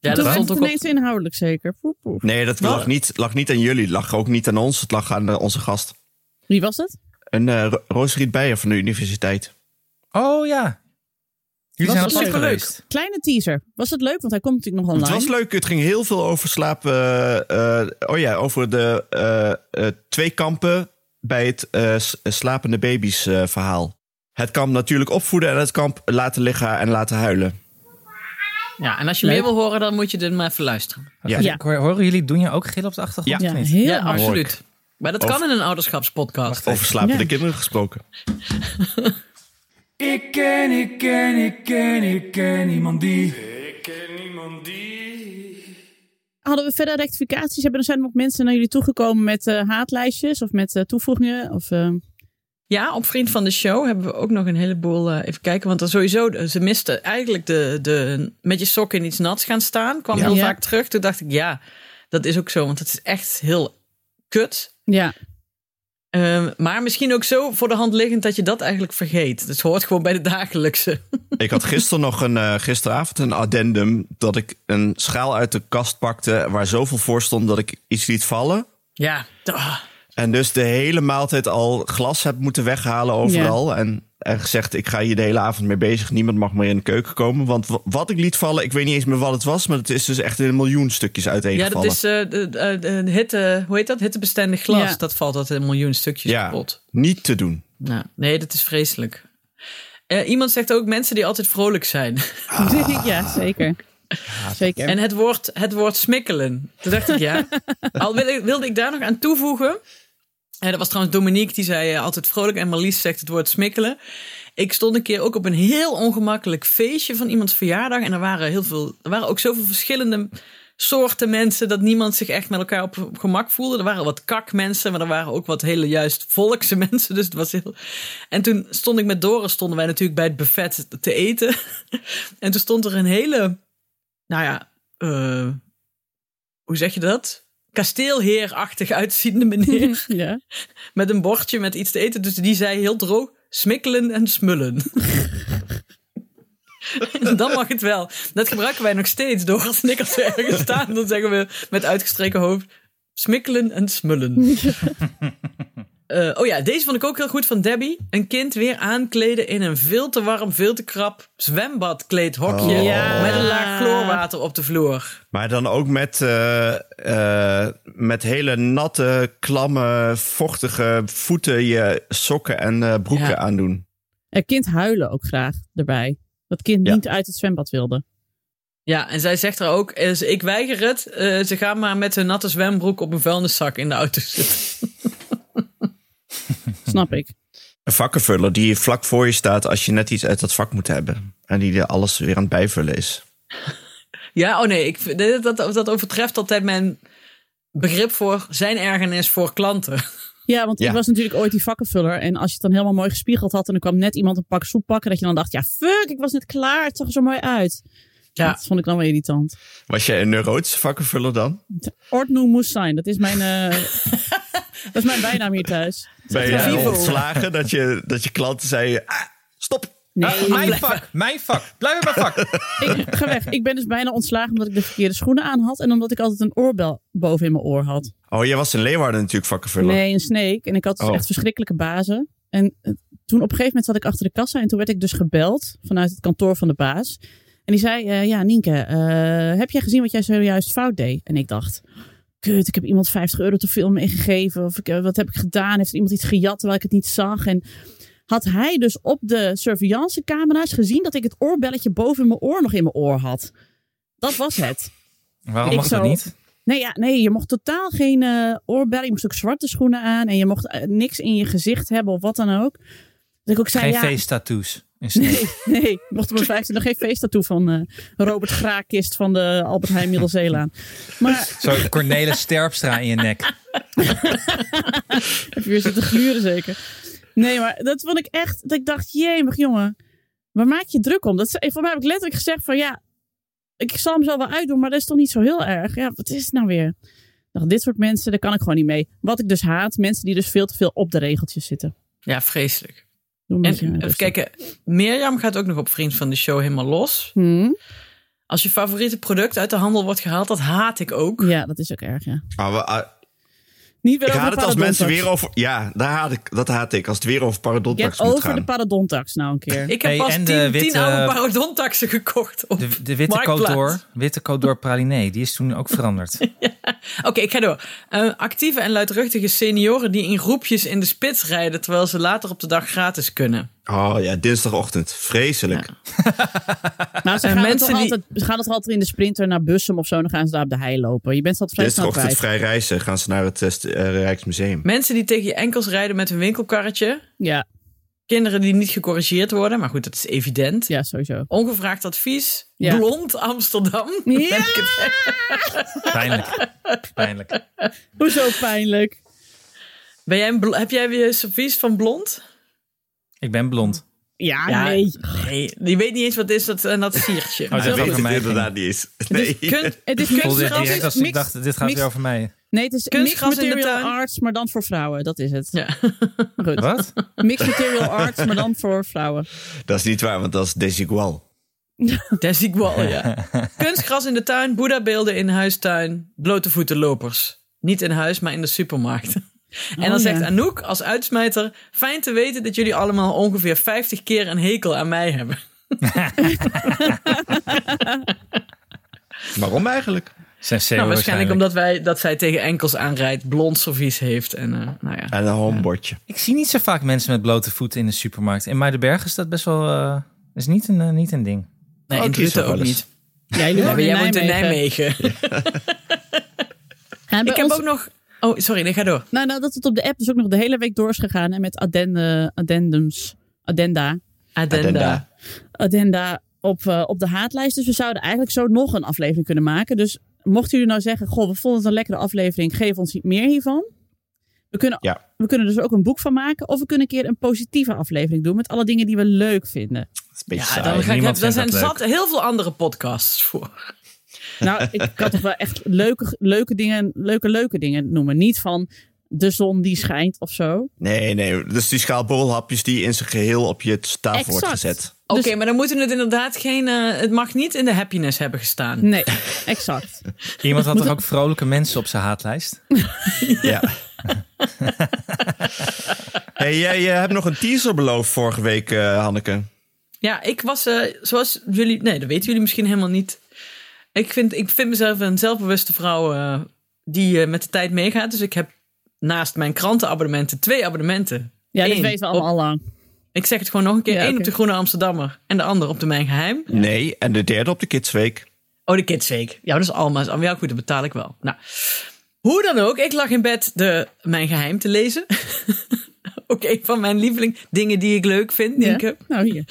Ja, dat stond het ook op. ineens inhoudelijk zeker. Poep, poep. nee, dat lag niet, lag niet aan jullie. Het lag ook niet aan ons. Het lag aan eh, onze gast. Wie was het? Een uh, Roosriet Beijer van de universiteit. Oh ja. Jullie Was zijn superleuk? geweest. Kleine teaser. Was het leuk? Want hij komt natuurlijk nog online. Het was leuk. Het ging heel veel over slapen. eh, eh, oh ja, over de eh, eh, twee kampen bij het eh, slapende baby's verhaal. het kamp natuurlijk opvoeden en het kamp laten liggen en laten huilen. Ja, en als je Leuk. meer wil horen, dan moet je er maar even luisteren. Ja. Ja. Ik hoor- Horen jullie, doen je ook gillen op de achtergrond? Ja, heel Ja, absoluut. Maar dat kan in een ouderschapspodcast. Over slapende Ja. kinderen gesproken. *laughs* Ik ken, ik ken, ik ken, ik ken iemand die. Ik ken iemand die. Hadden we verder rectificaties? Hebben er zijn nog mensen naar jullie toegekomen met eh, haatlijstjes of met eh, toevoegingen? Of, eh, Ja, op Vriend van de Show hebben we ook nog een heleboel. eh, even kijken, want er sowieso, ze misten eigenlijk de, de met je sokken in iets nats gaan staan. Kwam Ja. heel Ja. vaak terug. Toen dacht ik, ja, dat is ook zo, want het is echt heel kut. ja, Ehm, maar misschien ook zo voor de hand liggend dat je dat eigenlijk vergeet. Dus het hoort gewoon bij de dagelijkse. *laughs* Ik had gisteren nog een, eh, gisteravond een addendum dat ik een schaal uit de kast pakte waar zoveel voor stond dat ik iets liet vallen. Ja, ah, En dus de hele maaltijd al glas heb moeten weghalen overal. En, en gezegd, ik ga hier de hele avond mee bezig. Niemand mag meer in de keuken komen. Want wat ik liet vallen, ik weet niet eens meer wat het was. Maar het is dus echt in een miljoen stukjes ja uiteengevallen. dat is eh, de hitte, hoe heet dat? Hittebestendig glas. Ja. Dat valt altijd een miljoen stukjes Ja. kapot. Niet te doen. Nou, nee, dat is vreselijk. Eh, iemand zegt ook mensen die altijd vrolijk zijn. *laughs* ja, zeker. zeker. En het woord, het woord smikkelen. Toen dacht ik, ja. *laughs* Al wilde, wilde ik daar nog aan toevoegen. En dat was trouwens Dominique, die zei eh, altijd vrolijk. En Marlies zegt het woord smikkelen. Ik stond een keer ook op een heel ongemakkelijk feestje van iemands verjaardag. En er waren, heel veel, er waren ook zoveel verschillende soorten mensen... dat niemand zich echt met elkaar op, op gemak voelde. Er waren wat kakmensen, maar er waren ook wat hele juist volkse *laughs* mensen. Dus het was heel... En toen stond ik met Doris, stonden wij natuurlijk bij het buffet te eten. *laughs* En toen stond er een hele nou ja, eh, hoe zeg je dat? Kasteelheerachtig uitziende meneer. *laughs* ja. met een bordje met iets te eten. Dus die zei heel droog: smikkelen en smullen. *laughs* dan mag het wel. Dat gebruiken wij nog steeds door als ik als we ergens staan. Dan zeggen we met uitgestreken hoofd: smikkelen en smullen. *laughs* Eh, oh ja, deze vond ik ook heel goed van Debbie. Een kind weer aankleden in een veel te warm, veel te krap zwembadkleedhokje. Oh. Ja. Met een laag chloorwater op de vloer. Maar dan ook met, eh, eh, met hele natte, klamme, vochtige voeten je sokken en eh, broeken Ja. aandoen. Een kind huilen ook graag erbij. Dat kind Ja. niet uit het zwembad wilde. Ja, en zij zegt er ook, ik weiger het. Ze gaan maar met hun natte zwembroek op een vuilniszak in de auto zitten. *laughs* Snap ik. Een vakkenvuller die vlak voor je staat als je net iets uit dat vak moet hebben. En die er alles weer aan het bijvullen is. *laughs* Ja, oh nee, ik, vind- dat, dat, dat overtreft altijd mijn begrip voor zijn ergernis voor klanten. *laughs* Ja, want Ja. ik was natuurlijk ooit die vakkenvuller. En als je het dan helemaal mooi gespiegeld had en er kwam net iemand een pak soep pakken, dat je dan dacht, ja fuck, ik was net klaar. Het zag er zo mooi uit. Ja. Dat vond ik dan wel irritant. Was jij een neurotische vakkenvuller dan? Ordnu moest zijn. Dat is mijn, eh, *laughs* dat is mijn bijnaam hier thuis. Ben je ontslagen dat je, dat je klanten zei, ah, stop. Nee, Ah, mijn vak, mijn vak. Blijf bij mijn vak. *laughs* ik ga weg. Ik ben dus bijna ontslagen omdat ik de verkeerde schoenen aan had. En omdat ik altijd een oorbel boven in mijn oor had. Oh, jij was in Leeuwarden natuurlijk vakkenvuller. Nee, een snake. En ik had dus Oh. echt verschrikkelijke bazen. En eh, toen op een gegeven moment zat ik achter de kassa. En toen werd ik dus gebeld vanuit het kantoor van de baas. En die zei, eh, ja Nienke, eh, heb jij gezien wat jij zojuist fout deed? En ik dacht, kut, ik heb iemand 50 euro te veel meegegeven. Of ik, eh, wat heb ik gedaan? Heeft iemand iets gejat terwijl ik het niet zag? En had hij dus op de surveillancecamera's gezien dat ik het oorbelletje boven mijn oor nog in mijn oor had. Dat was het. Waarom mag dat niet? Nee, ja, nee, je mocht totaal geen eh oorbellen. Je moest ook zwarte schoenen aan. En je mocht niks in je gezicht hebben of wat dan ook. Dat ik ook zei, Geen ja. Nee, nee. Ik mocht op mijn vijfde nog geen feest toe van eh, Robert Graakist van de Albert Heijn Middelzeelaan. Maar Zo Cornelis Sterpstra in je nek. *laughs* heb je weer zitten gluren zeker. Nee, maar dat vond ik echt, dat ik dacht, jemig jongen, waar maak je druk om? Dat, is- voor mij heb ik letterlijk gezegd van ja, ik zal hem zo wel uitdoen, maar dat is toch niet zo heel erg. Ja, wat is het nou weer? Dacht, dit soort mensen, daar kan ik gewoon niet mee. Wat ik dus haat, mensen die dus veel te veel op de regeltjes zitten. Ja, vreselijk. En even kijken, Mirjam gaat ook nog op Vriend van de Show helemaal los. Hmm? Als je favoriete product uit de handel wordt gehaald, dat haat ik ook. Ja, dat is ook erg, ja. Maar we, ah, Niet weer Ik over haat het als mensen weer over... Ja, daar haat ik, dat haat ik. Als het weer over parodontax moet over gaan. de parodontax nou een keer. *laughs* Ik heb Hey, pas en tien, oude parodontaxen gekocht. op De, de witte Marktplaats. Côte d'Or, witte Côte d'Or pralinee, die is toen ook veranderd. *laughs* Oké, ik ga door. Eh, actieve en luidruchtige senioren die in groepjes in de spits rijden... terwijl ze later op de dag gratis kunnen. Oh ja, dinsdagochtend. Vreselijk. *laughs* Maar ze gaan, mensen toch die- altijd, ze gaan toch altijd in de sprinter naar Bussum of zo. Dan gaan ze daar op de hei lopen. Je bent dat vrij Dinsdagochtend vrij reizen. Gaan ze naar het eh, eh, Rijksmuseum. Mensen die tegen je enkels rijden met een winkelkarretje. Ja, Kinderen die niet gecorrigeerd worden. Maar goed, dat is evident. ja, sowieso. Ongevraagd advies. Ja. Blond Amsterdam. Ja! *laughs* Het? Pijnlijk. Pijnlijk. Hoezo pijnlijk? Ben jij een heb jij weer servies van blond? Ik ben blond. Ja, Ja, nee. Nee, die weet niet eens wat is dat, en dat siertje. Oh, dat weet het mij inderdaad niet eens. Nee. Kun- Het is Ik kunstgras. als ik mix- dacht, dit gaat mix- weer over mij. Nee, het is Kunstgras mixed in de material tuin. arts, maar dan voor vrouwen. Dat is het. Ja. *laughs* Goed. Wat? Mixed material arts, maar dan voor vrouwen. Dat is niet waar, want dat is desigual. *laughs* Desigual, ja. *laughs* Kunstgras in de tuin, boeddhabeelden in huistuin, blote voeten lopers. Niet in huis, maar in de supermarkt. En dan Oh, zegt ja. Anouk als uitsmijter... Fijn te weten dat jullie allemaal ongeveer 50 keer een hekel aan mij hebben. *laughs* Waarom eigenlijk? Nou, waarschijnlijk waarschijnlijk. omdat wij, dat zij tegen enkels aanrijdt, blond servies heeft. En eh, nou ja. En een homebordje. Ik zie niet zo vaak mensen met blote voeten in de supermarkt. In Muidenberg is dat best wel... eh, is niet een, eh, niet een ding. Nee, Oh, in Drenthe ook niet. Ja, jullie Ja, in jij woont in Nijmegen. Nijmegen. En *laughs* bij Ik heb ons- ook nog... Oh, sorry, nee, ga door. Nou, nou, dat het op de app dus ook nog de hele week door is gegaan. En met addende, addendums, addenda, Addenda. Addenda. addenda op, eh, op de haatlijst. Dus we zouden eigenlijk zo nog een aflevering kunnen maken. Dus mochten jullie nou zeggen, goh, we vonden het een lekkere aflevering. Geef ons niet meer hiervan. We kunnen, Ja. we kunnen er dus ook een boek van maken. Of we kunnen een keer een positieve aflevering doen. Met alle dingen die we leuk vinden. Dat is een beetje Ja, saai. dan ga ik, vindt zijn zat heel veel andere podcasts voor. Nou, ik kan toch wel echt leuke, leuke dingen, leuke, leuke dingen noemen. Niet van de zon die schijnt of zo. Nee, nee. Dus die schaal borrelhapjes die in zijn geheel op je tafel wordt Exact. gezet. Oké, Dus- maar dan moeten het inderdaad geen... eh, het mag niet in de happiness hebben gestaan. Nee, exact. *laughs* Iemand had toch ook vrolijke mensen op zijn haatlijst? *laughs* Ja. hey, jij eh, hebt nog een teaser beloofd vorige week, eh, Hanneke. Ja, ik was, eh, zoals jullie... Nee, dat weten jullie misschien helemaal niet. Ik vind, ik vind mezelf een zelfbewuste vrouw eh, die eh, met de tijd meegaat. Dus ik heb naast mijn krantenabonnementen twee abonnementen. Ja, dit Eén weten we allemaal op- al lang. Ik zeg het gewoon nog een keer. Ja, Eén op de Groene Amsterdammer en de ander op de Mijn Geheim. Nee, en de derde op de Kidsweek. Oh, de Kidsweek. Ja, dat is allemaal. Ja, goed, dat betaal ik wel. Nou, hoe dan ook, ik lag in bed de Mijn Geheim te lezen. *laughs* ook een van mijn lieveling dingen die ik leuk vind, Ja. Nienke. Nou, hier.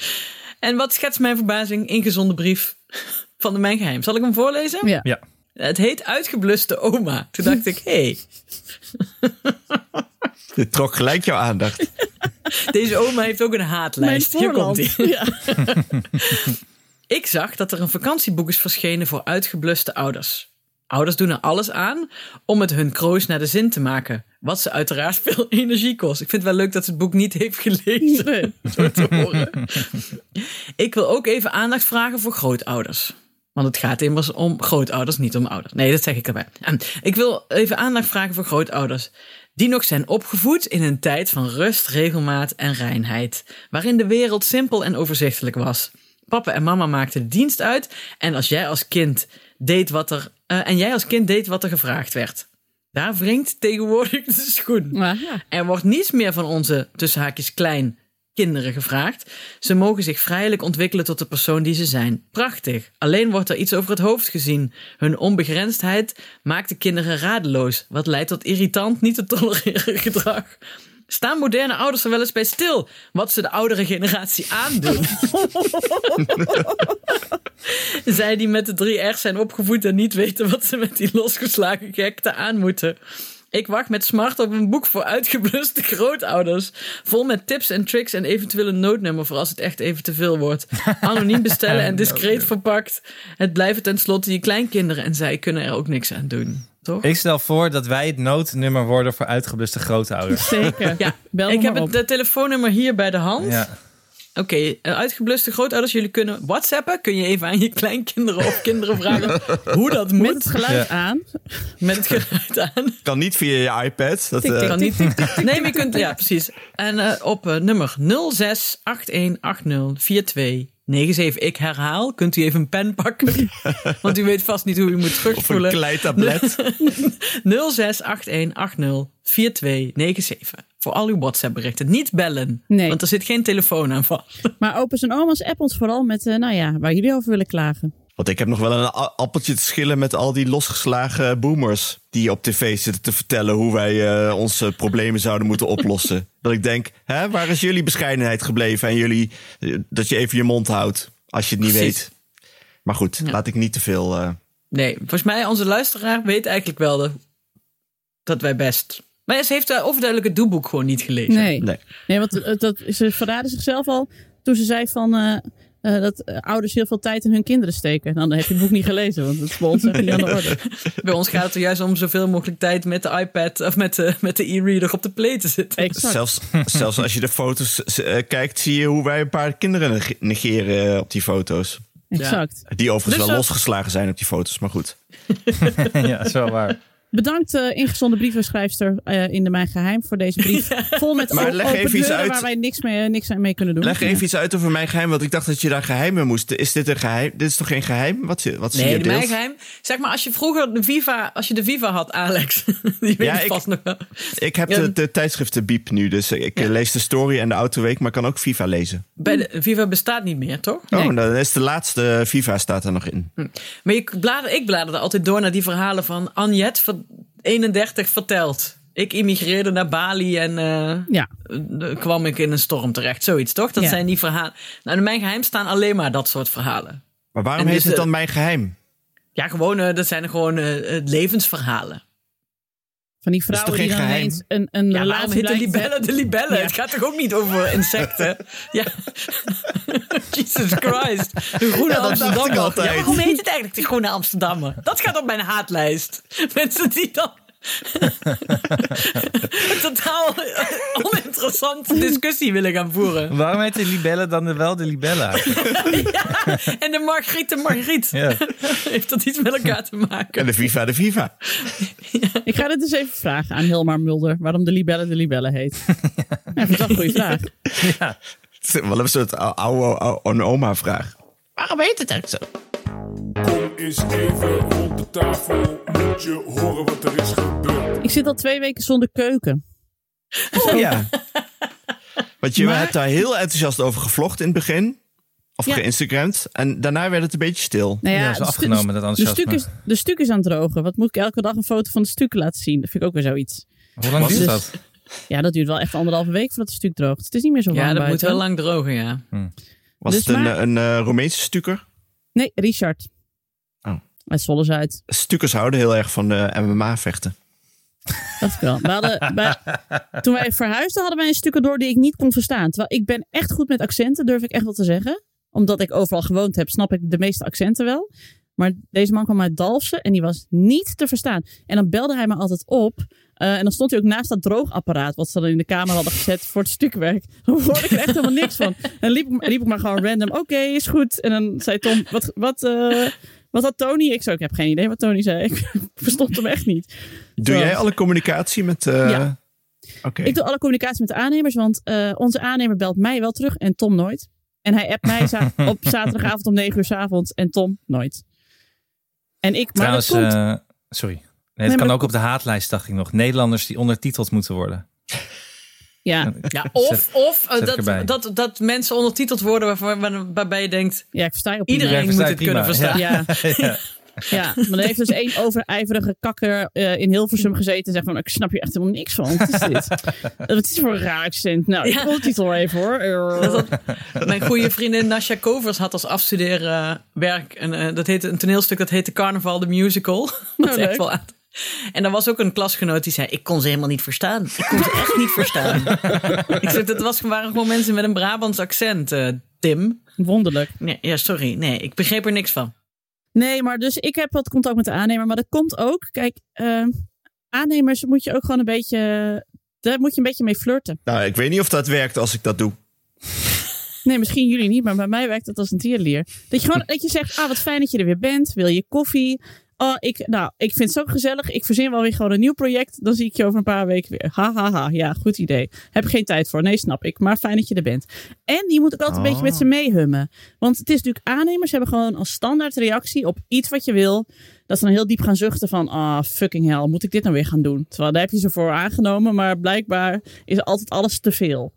En wat schetst mijn verbazing? Ingezonde brief van de Mijn Geheim. Zal ik hem voorlezen? Ja. Ja. Het heet Uitgebluste Oma. Toen dacht ik, hé, hey, *laughs* Dit trok gelijk jouw aandacht. *laughs* deze oma heeft ook een Mijn haatlijst. Hier komt hij. Ja. *laughs* Ik zag dat er een vakantieboek is verschenen voor uitgebluste ouders. Ouders doen er alles aan om het hun kroos naar de zin te maken. Wat ze uiteraard veel energie kost. Ik vind het wel leuk dat ze het boek niet heeft gelezen. Nee. Zo te horen. Ik wil ook even aandacht vragen voor grootouders. Want het gaat immers om grootouders, niet om ouders. Nee, dat zeg ik erbij. En Ik wil even aandacht vragen voor grootouders. Die nog zijn opgevoed in een tijd van rust, regelmaat en reinheid. Waarin de wereld simpel en overzichtelijk was. Papa en mama maakten de dienst uit. En als jij als kind deed wat er. eh, en jij als kind deed wat er gevraagd werd. Daar wringt tegenwoordig de schoen. Ja. Er wordt niets meer van onze, tussen haakjes klein, kinderen gevraagd. Ze mogen zich vrijelijk ontwikkelen tot de persoon die ze zijn. Prachtig. Alleen wordt er iets over het hoofd gezien. Hun onbegrensdheid maakt de kinderen radeloos, wat leidt tot irritant, niet te tolereren *laughs* gedrag. Staan moderne ouders er wel eens bij stil wat ze de oudere generatie aandoen? *laughs* Zij die met de drie R's zijn opgevoed en niet weten wat ze met die losgeslagen gekte aan moeten. Ik wacht met smart op een boek voor uitgebluste *laughs* grootouders. Vol met tips en tricks en eventueel een noodnummer voor als het echt even te veel wordt. Anoniem bestellen *laughs* en discreet verpakt. Het blijven tenslotte je kleinkinderen en zij kunnen er ook niks aan doen. Toch? Ik stel voor dat wij het noodnummer worden voor uitgebluste grootouders. Zeker. *laughs* Ja, Bel ik heb het de telefoonnummer hier bij de hand. Ja. Oké, eh, uitgebluste grootouders, jullie kunnen whatsappen. Kun je even aan je kleinkinderen of kinderen vragen *laughs* hoe dat Met moet het geluid Ja. aan. met het geluid aan. *laughs* Kan niet via je iPad. Dat, Tik, tik, eh, Kan niet. Nee, maar je kunt, ja, precies. En eh, op nummer 0681804297. Ik herhaal, kunt u even een pen pakken? *laughs* Want u weet vast niet hoe u moet of een kleitablet. *laughs* 0681804297. Voor al uw WhatsApp berichten. Niet bellen, Nee. want er zit geen telefoon aan vast. Maar opa's en oma's app ons vooral met, eh, nou ja, waar jullie over willen klagen. Want ik heb nog wel een appeltje te schillen met al die losgeslagen boomers. Die op tv zitten te vertellen hoe wij eh, onze problemen zouden moeten oplossen. *laughs* dat ik denk, hè, waar is jullie bescheidenheid gebleven? En jullie, eh, dat je even je mond houdt als je het niet Precies. weet. Maar goed, laat ik niet te veel. eh, Nee, volgens mij, onze luisteraar weet eigenlijk wel de- dat wij best. Maar ze heeft overduidelijk het doelboek gewoon niet gelezen. Nee. nee. Nee, want dat, ze verraadde zichzelf al toen ze zei van... eh, dat eh, ouders heel veel tijd in hun kinderen steken. Nou, dan heb je het boek niet gelezen, want dat is bij ons echt niet aan de orde. Bij ons gaat het er juist om zoveel mogelijk tijd met de iPad of met de, met de e-reader op de play te zitten. Exact. Zelfs, zelfs als je de foto's eh, kijkt, zie je hoe wij een paar kinderen neg- negeren op die foto's. exact. Die overigens Dus, wel losgeslagen zijn op die foto's, maar goed. *laughs* ja, dat is wel waar. Bedankt eh ingezonden brievenschrijfster eh, in de Mijn Geheim voor deze brief. *laughs* Vol met Maar leg open even iets deuren uit. waar wij niks mee, niks mee kunnen doen. Leg Ja. even iets uit over mijn geheim, want ik dacht dat je daar geheimen moest. Is dit een geheim? Dit is toch geen geheim? Wat, wat zie Nee, je de deelt? mijn geheim. Zeg maar, als je vroeger de Viva, als je de Viva had, Alex. *laughs* Die weet Ja, ik- vast nog wel. Ik heb Ja. de, de tijdschriften Biep nu, dus ik Ja. lees de story en de Autoweek, maar kan ook Viva lezen. Bij de Viva bestaat niet meer, toch? Nee. Oh, dan is de laatste Viva staat er nog in. Maar ik, blader, ik bladerde altijd door naar die verhalen van Anjet, ver- 31, vertelt. Ik immigreerde naar Bali en eh, Ja, eh, kwam ik in een storm terecht. Zoiets, toch? Dat Ja. zijn die verhalen. Nou, in mijn geheim staan alleen maar dat soort verhalen. Maar waarom En heet dus het dan mijn geheim? Ja, gewoon, eh, dat zijn gewoon eh, eh, levensverhalen. Van die is toch vrouwen die dan ineens een, een Ja, waarom relatie heet de libellen de libellen? Ja. Het gaat toch ook niet over insecten? *laughs* ja. Jesus Christ. De Groene Ja, Amsterdammer. waarom heet het eigenlijk de Groene Amsterdammer? Dat gaat op mijn haatlijst. *laughs* Mensen die dan... een totaal oninteressante discussie willen gaan voeren. Waarom heet de libellen dan de wel de? *laughs* Ja, en de Margriet de Margriet. Ja. Heeft dat iets met elkaar te maken? En de Viva de Viva. Ik ga dit eens even vragen aan Hilmar Mulder. Waarom de libelle de libelle heet. *laughs* Ja, dat een goede vraag. ja. Het is wel een soort ou- oude, oude oma-vraag. Waarom heet het eigenlijk zo? Eens even rond de tafel, moet je horen wat er is gebeurd. Ik zit al twee weken zonder keuken. Oh ja. Want je Maar- hebt daar heel enthousiast over gevlogd in het begin. Of Ja. geïnstagramd. En daarna werd het een beetje stil. Nou Ja, stu- afgenomen, dat de stuk, is, de stuk is aan het drogen. Wat moet ik elke dag een foto van de stukken laten zien? Dat vind ik ook weer zoiets. Hoe lang Was duurt het- dat? Ja, dat duurt wel echt anderhalve week voordat het stuk droogt. Het is niet meer zo warm Ja, dat moet wel lang drogen, ja. Was Dus het een, maar- een, eh, Roemeense stuker? Nee, Richard. Oh. Uit. Stukers houden heel erg van de MMA-vechten. Dat wel. We hadden, *laughs* bij, toen wij verhuisden hadden wij een stukken door die ik niet kon verstaan. Terwijl ik ben echt goed met accenten, durf ik echt wel te zeggen. Omdat ik overal gewoond heb, snap ik de meeste accenten wel. Maar deze man kwam uit Dalfsen en die was niet te verstaan. En dan belde hij me altijd op. eh, en dan stond hij ook naast dat droogapparaat wat ze dan in de kamer hadden gezet voor het stukwerk. *laughs* Dan hoorde ik er echt helemaal niks van. En liep ik, liep ik maar gewoon random. Oké, is goed. En dan zei Tom, wat, wat, eh, wat had Tony? Ik zei, ik heb geen idee wat Tony zei. *laughs* Ik verstond hem echt niet. Doe Zo. jij alle communicatie met... eh, Ja. Oké. Ik doe alle communicatie met de aannemers, want eh, onze aannemer belt mij wel terug en Tom nooit. En hij appt mij za- *laughs* op zaterdagavond om 9 uur s avonds en Tom nooit. En ik, maar Trouwens, dat komt, eh, sorry. Nee, het kan ook op de haatlijst, dacht ik nog. Nederlanders die ondertiteld moeten worden. Ja, Ja, *laughs* of of eh, dat, dat, dat mensen ondertiteld worden waarvan, waar- waarbij je denkt... ja, ik versta je op Iedereen Ja, moet versta het kunnen verstaan. Ja, *laughs* *laughs* ja, maar er heeft dus één overijverige kakker eh, in Hilversum gezeten en zegt van, ik snap hier echt helemaal niks van. Wat is dit? Wat is voor een raar accent? Nou, ik Ja. wil de titel even hoor. Dat had- mijn goede vriendin Nasja Kovers had als afstudeerwerk een, eh, dat heette, een toneelstuk dat heette Carnaval the Musical. Dat is leuk. echt wel aan. En er was ook een klasgenoot die zei: Ik kon ze helemaal niet verstaan. Ik kon ze echt niet verstaan. *laughs* ik zeg: Dat was, waren gewoon mensen met een Brabants accent, eh, Tim. Wonderlijk. Nee, ja, sorry. Nee, ik begreep er niks van. Nee, maar dus ik heb wat contact met de aannemer. Maar dat komt ook. Kijk, eh, aannemers moet je ook gewoon een beetje. Daar moet je een beetje mee flirten. Nou, ik weet niet of dat werkt als ik dat doe. Nee, misschien jullie niet, maar bij mij werkt het als een tierlier. Dat je gewoon dat je zegt, ah, wat fijn dat je er weer bent. Wil je koffie? Oh, ik, nou, ik vind het zo gezellig. Ik verzin wel weer gewoon een nieuw project. Dan zie ik je over een paar weken weer. Ha, ha, ha. Ja, goed idee. Heb ik geen tijd voor. Nee, snap ik. Maar fijn dat je er bent. En je moet ook altijd een beetje met ze meehummen. Want het is natuurlijk aannemers hebben gewoon als standaard reactie op iets wat je wil. Dat ze dan heel diep gaan zuchten van, ah, fucking hell, moet ik dit nou weer gaan doen? Terwijl daar heb je ze voor aangenomen, maar blijkbaar is altijd alles te veel.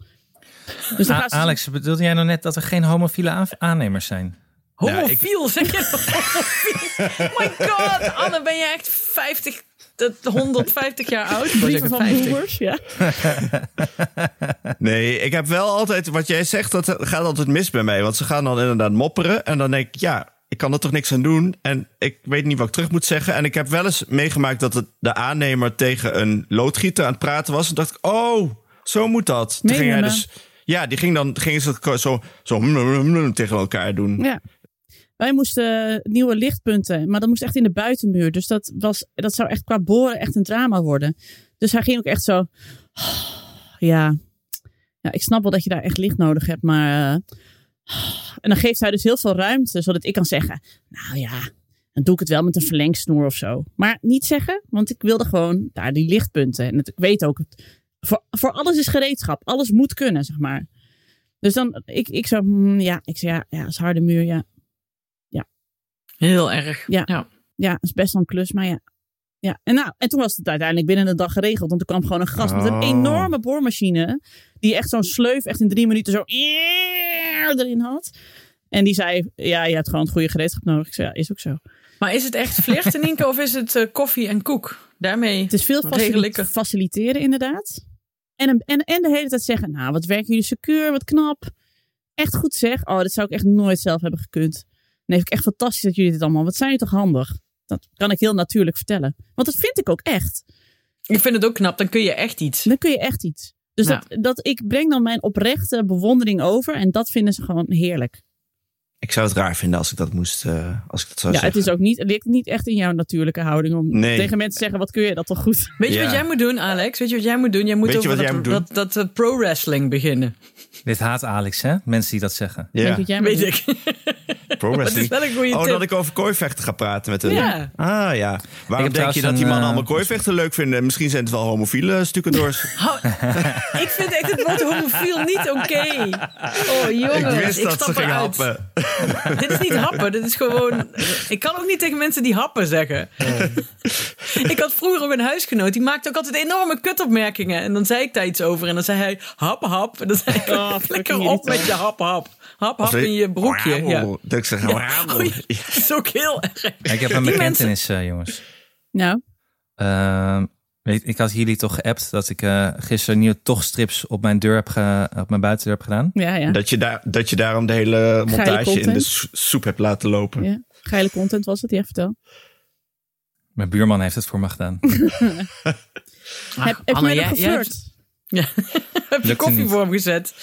Dus dan A- gaan ze- Alex, bedoelde jij nou net dat er geen homofiele aan- aannemers zijn? Homofiel, zeg je *laughs* homofiel? Oh my god, Anne, ben je echt 50, tot 150 jaar oud? Ik brieven van 50. boomers, ja. *laughs* Nee, ik heb wel altijd, wat jij zegt, dat gaat altijd mis bij mij. Want ze gaan dan inderdaad mopperen. En dan denk ik, ja, ik kan er toch niks aan doen. En ik weet niet wat ik terug moet zeggen. En ik heb wel eens meegemaakt dat het de aannemer tegen een loodgieter aan het praten was. En dacht ik, oh, zo moet dat. Toen ging hij dus, ja, die ging dan gingen ze het zo, zo *laughs* tegen elkaar doen. Ja. Wij moesten nieuwe lichtpunten, maar dat moest echt in de buitenmuur. Dus dat, was, dat zou echt qua boren echt een drama worden. Dus hij ging ook echt zo. *sighs* Ja, ja ik snap wel dat je daar echt licht nodig hebt, maar. eh, *sighs* en dan geeft hij dus heel veel ruimte, zodat ik kan zeggen: Nou ja, dan doe ik het wel met een verlengsnoer of zo. Maar niet zeggen, want ik wilde gewoon daar die lichtpunten. En het, ik weet ook, voor, voor alles is gereedschap. Alles moet kunnen, zeg maar. Dus dan, ik, ik zo, hmm, ja, ik zei ja, ja, is harde muur, ja. Heel erg. Ja. ja. Ja, is best wel een klus, maar ja. Ja, en, nou, en toen was het uiteindelijk binnen een dag geregeld. Want er kwam gewoon een gast met een Oh. enorme boormachine. Die echt zo'n sleuf echt in drie minuten zo erin had. En die zei, ja, je hebt gewoon het goede gereedschap nodig. Ik zei, ja, is ook zo. Maar is het echt flirten, Nienke, of is het eh, koffie en koek? Daarmee Het is veel facili- regelijke. faciliteren inderdaad. En, een- en, en de hele tijd zeggen, nou, wat werken jullie secuur, wat knap. Echt goed zeg. Oh, dat zou ik echt nooit zelf hebben gekund. Nee, vind ik echt fantastisch dat jullie dit allemaal, wat zijn jullie toch handig. Dat kan ik heel natuurlijk vertellen. Want dat vind ik ook echt. Ik vind het ook knap, dan kun je echt iets. Dan kun je echt iets. Dus dat, dat, ik breng dan mijn oprechte bewondering over. En dat vinden ze gewoon heerlijk. Ik zou het raar vinden als ik dat moest, eh, als ik dat zou Ja, het is ook niet, het ligt niet echt in jouw natuurlijke houding. Om Nee. tegen mensen te zeggen, wat kun je dat toch goed? Weet je Ja. wat jij moet doen, Alex? Weet je wat jij moet doen? Jij moet Weet je over wat jij dat, moet dat, dat eh, pro-wrestling beginnen. Dit haat Alex, hè? Mensen die dat zeggen. Denk Ja, dat jij moet Weet doen. ik. *laughs* pro *laughs* Dat is wrestling. wel een goede Oh, tip. dat ik over kooivechten ga praten met. Ja. Ah ja. Waarom denk je dat die mannen eh, allemaal kooivechten leuk vinden? Misschien zijn het wel homofiele stukendoors. *laughs* Ik vind echt het woord homofiel niet oké. Oh jongen, ik wist dat stap ze eruit. happen. *laughs* Dit is niet happen, dit is gewoon... Ik kan ook niet tegen mensen die happen zeggen. ik had vroeger ook een huisgenoot, die maakte ook altijd enorme kutopmerkingen. En dan zei ik daar iets over en dan zei hij hap hap. En dan zei ik, Oh, lekker op met je hap hap. Hap hap in je broekje. Ja. Dat ik zeg, Ja. Oh, ja, dat is ook heel erg. Ik heb een Die bekentenis, eh, jongens. Nou, Ehm, weet, ik had jullie toch geappt dat ik eh, gisteren nieuwe tochtstrips op mijn deur heb ge- op mijn buitendeur heb gedaan. ja, ja. Dat je, daar, dat je daarom de hele montage in de soep hebt laten lopen. ja. Geile content was het, ja, vertel. Mijn buurman heeft het voor me gedaan. *laughs* heb heb Anne, je geflirt? Ja. *laughs* heb je koffie niet. voor hem gezet?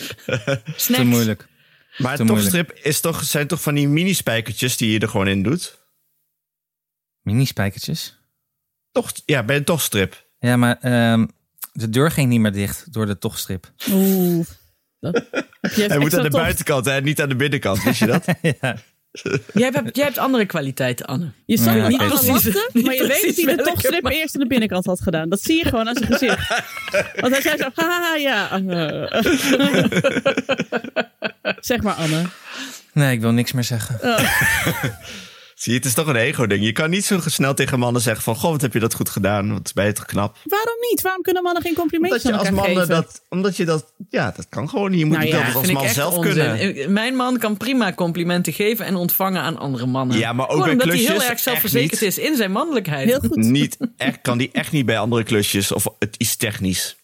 *laughs* Te moeilijk. Maar moeilijk. tochtstrip is toch, zijn toch van die mini-spijkertjes die je er gewoon in doet? Mini-spijkertjes. Toch, ja, bij een tochtstrip. Ja, maar ehm, de deur ging niet meer dicht door de tochtstrip. Oeh. Dat, *laughs* Hij moet aan de tocht. buitenkant en niet aan de binnenkant. Wist je dat? *laughs* ja. Jij hebt, jij hebt andere kwaliteiten, Anne. Je Ja, er niet Precies. lachen, Niet maar je *laughs* weet dat hij de tochtstrip maar- eerst aan de binnenkant had gedaan. Dat zie je gewoon aan zijn gezicht. Want hij zei zo, haha, ja. *laughs* zeg maar, Anne. Nee, ik wil niks meer zeggen. *laughs* Zie je, het is toch een ego-ding. Je kan niet zo snel tegen mannen zeggen van... Goh, wat heb je dat goed gedaan? Wat ben je toch knap? Waarom niet? Waarom kunnen mannen geen complimentjes Omdat je aan als elkaar mannen geven? dat... Omdat je dat... Ja, dat kan gewoon niet. Je moet Nou ja, dat als man zelf onzin. kunnen. Mijn man kan prima complimenten geven en ontvangen aan andere mannen. Ja, maar ook Gewoon bij omdat hij heel erg zelfverzekerd is in zijn mannelijkheid. Heel goed. Niet, echt, kan die echt niet bij andere klusjes of het iets technisch.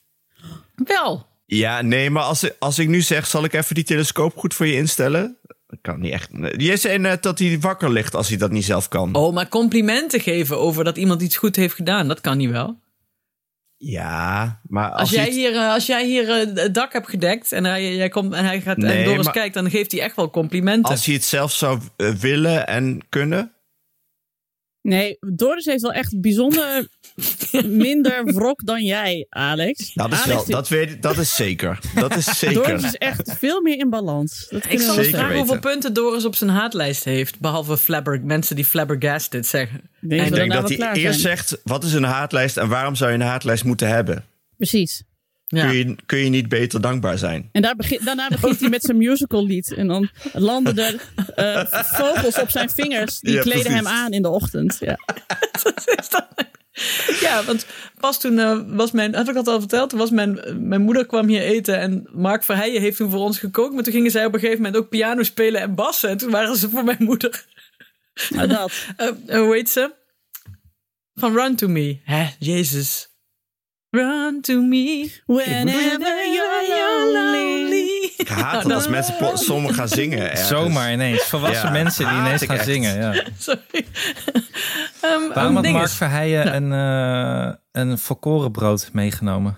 Wel. Ja, nee, maar als, als ik nu zeg... Zal ik even die telescoop goed voor je instellen? Dat kan niet echt. Jij zei net dat hij wakker ligt als hij dat niet zelf kan. Oh, maar complimenten geven over dat iemand iets goed heeft gedaan, dat kan niet wel. Ja, maar als, Als, jij het- hier, eh, als jij hier eh, het dak hebt gedekt en hij, jij komt, en hij gaat Nee, en Doris maar- kijkt, dan geeft hij echt wel complimenten. als hij het zelf zou eh, willen en kunnen... Nee, Doris heeft wel echt bijzonder *laughs* minder wrok dan jij, Alex. Nou, dat is, Alex, wel, dat, weet, dat is zeker. Dat is *laughs* zeker. Doris is echt veel meer in balans. Dat Ik kunnen zal we eens vragen hoeveel punten Doris op zijn haatlijst heeft. Behalve flabber, mensen die flabbergasted zeggen. denk Ik denk dat hij eerst zegt, wat is een haatlijst en waarom zou je een haatlijst moeten hebben? Precies. Ja. Kun, je, kun je niet beter dankbaar zijn? En daar begin, daarna begint hij met zijn musical lied. En dan landen er eh, vogels op zijn vingers. Die Ja, kleden precies. hem aan in de ochtend. Ja. *laughs* Ja, want pas toen eh, was mijn, heb ik dat al verteld? Toen was mijn, mijn moeder kwam hier eten en Mark Verheijen heeft toen voor ons gekookt. Maar toen gingen zij op een gegeven moment ook piano spelen en bassen. En toen waren ze voor mijn moeder. Nou, dat. *laughs* Eh, eh, hoe heet ze? Van Run to Me. Hè, Jezus. Run to me. Whenever you're lonely. Ik haat het als mensen sommigen gaan zingen. ergens. Zomaar ineens. Volwassen Ja, mensen die ineens gaan echt. zingen. Ja. *laughs* Sorry. Ehm, Waarom um, had Mark Verheijen een, eh een volkorenbrood meegenomen?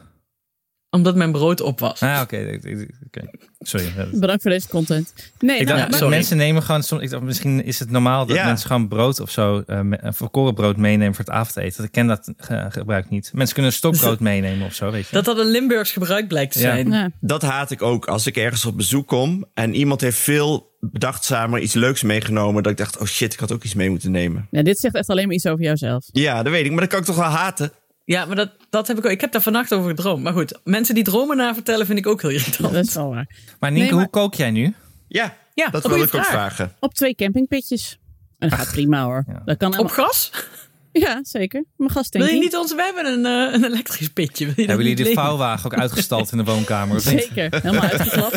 Omdat mijn brood op was. Ah, oké. oké. Sorry. *laughs* Bedankt voor deze content. Nee, Ik nou, dacht, maar- sorry. mensen nemen gewoon soms. Ik dacht, misschien is het normaal dat Ja. mensen gewoon brood of zo, eh, me- volkoren brood meenemen voor het avondeten. Ik ken dat eh, gebruik niet. Mensen kunnen stokbrood *laughs* meenemen of zo, weet je. Dat dat een Limburgs gebruik blijkt te Ja. zijn. ja. Dat haat ik ook als ik ergens op bezoek kom en iemand heeft veel bedachtzamer iets leuks meegenomen. Dat ik dacht, oh shit, ik had ook iets mee moeten nemen. Ja, dit zegt echt alleen maar iets over jouzelf. Ja, dat weet ik, maar dat kan ik toch wel haten? Ja, maar dat, dat heb ik ook. Ik heb daar vannacht over gedroomd. Maar goed, mensen die dromen na vertellen vind ik ook heel irritant. Dat is wel waar. Maar Nienke, Nee, maar- hoe kook jij nu? Ja, Ja, dat wil ik ook vragen. Op twee campingpitjes. En dat gaat prima hoor. ja. Dat kan Op gas? Ja, zeker. Mijn Wil gastenking. je niet ons... We hebben een, eh, een elektrisch pitje. Wil je Hebben jullie niet de vouwwagen ook uitgestald in de woonkamer? Zeker. Helemaal uitgeklapt.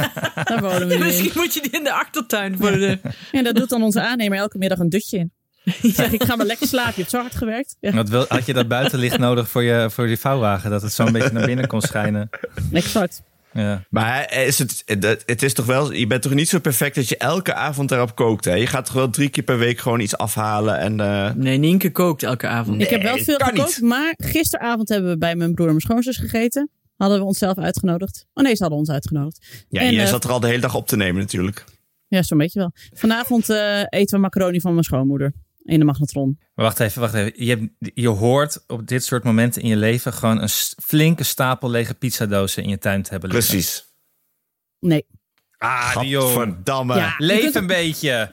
Daar wonen we Ja, in. misschien moet je die in de achtertuin voor de... En daar doet dan onze aannemer elke middag een dutje in. *laughs* Ik zeg, ik ga maar lekker slapen. Je hebt zo hard gewerkt. Ja, Wat wil, had je dat buitenlicht *laughs* nodig voor, je, voor die vouwwagen? Dat het zo een beetje naar binnen kon schijnen. exact. Ja. Maar is het, het het is toch wel, je bent toch niet zo perfect dat je elke avond daarop kookt, hè? Je gaat toch wel drie keer per week gewoon iets afhalen en... eh, Nee, Nienke kookt elke avond. ik heb wel veel gekookt. niet. Maar gisteravond hebben we bij mijn broer en mijn schoonzus gegeten. Hadden we onszelf uitgenodigd. Oh nee, ze hadden ons uitgenodigd. ja, En, je eh, zat er al de hele dag op te nemen natuurlijk. Ja, zo'n beetje wel. Vanavond eh, eten we macaroni van mijn schoonmoeder. In de magnetron. Maar wacht even, wacht even. Je, hebt, je hoort op dit soort momenten in je leven gewoon een flinke stapel lege pizzadozen in je tuin te hebben liggen. Precies. Nee. Ah, die joh. Gadverdamme. Ja. Ja, Leef kunt een beetje.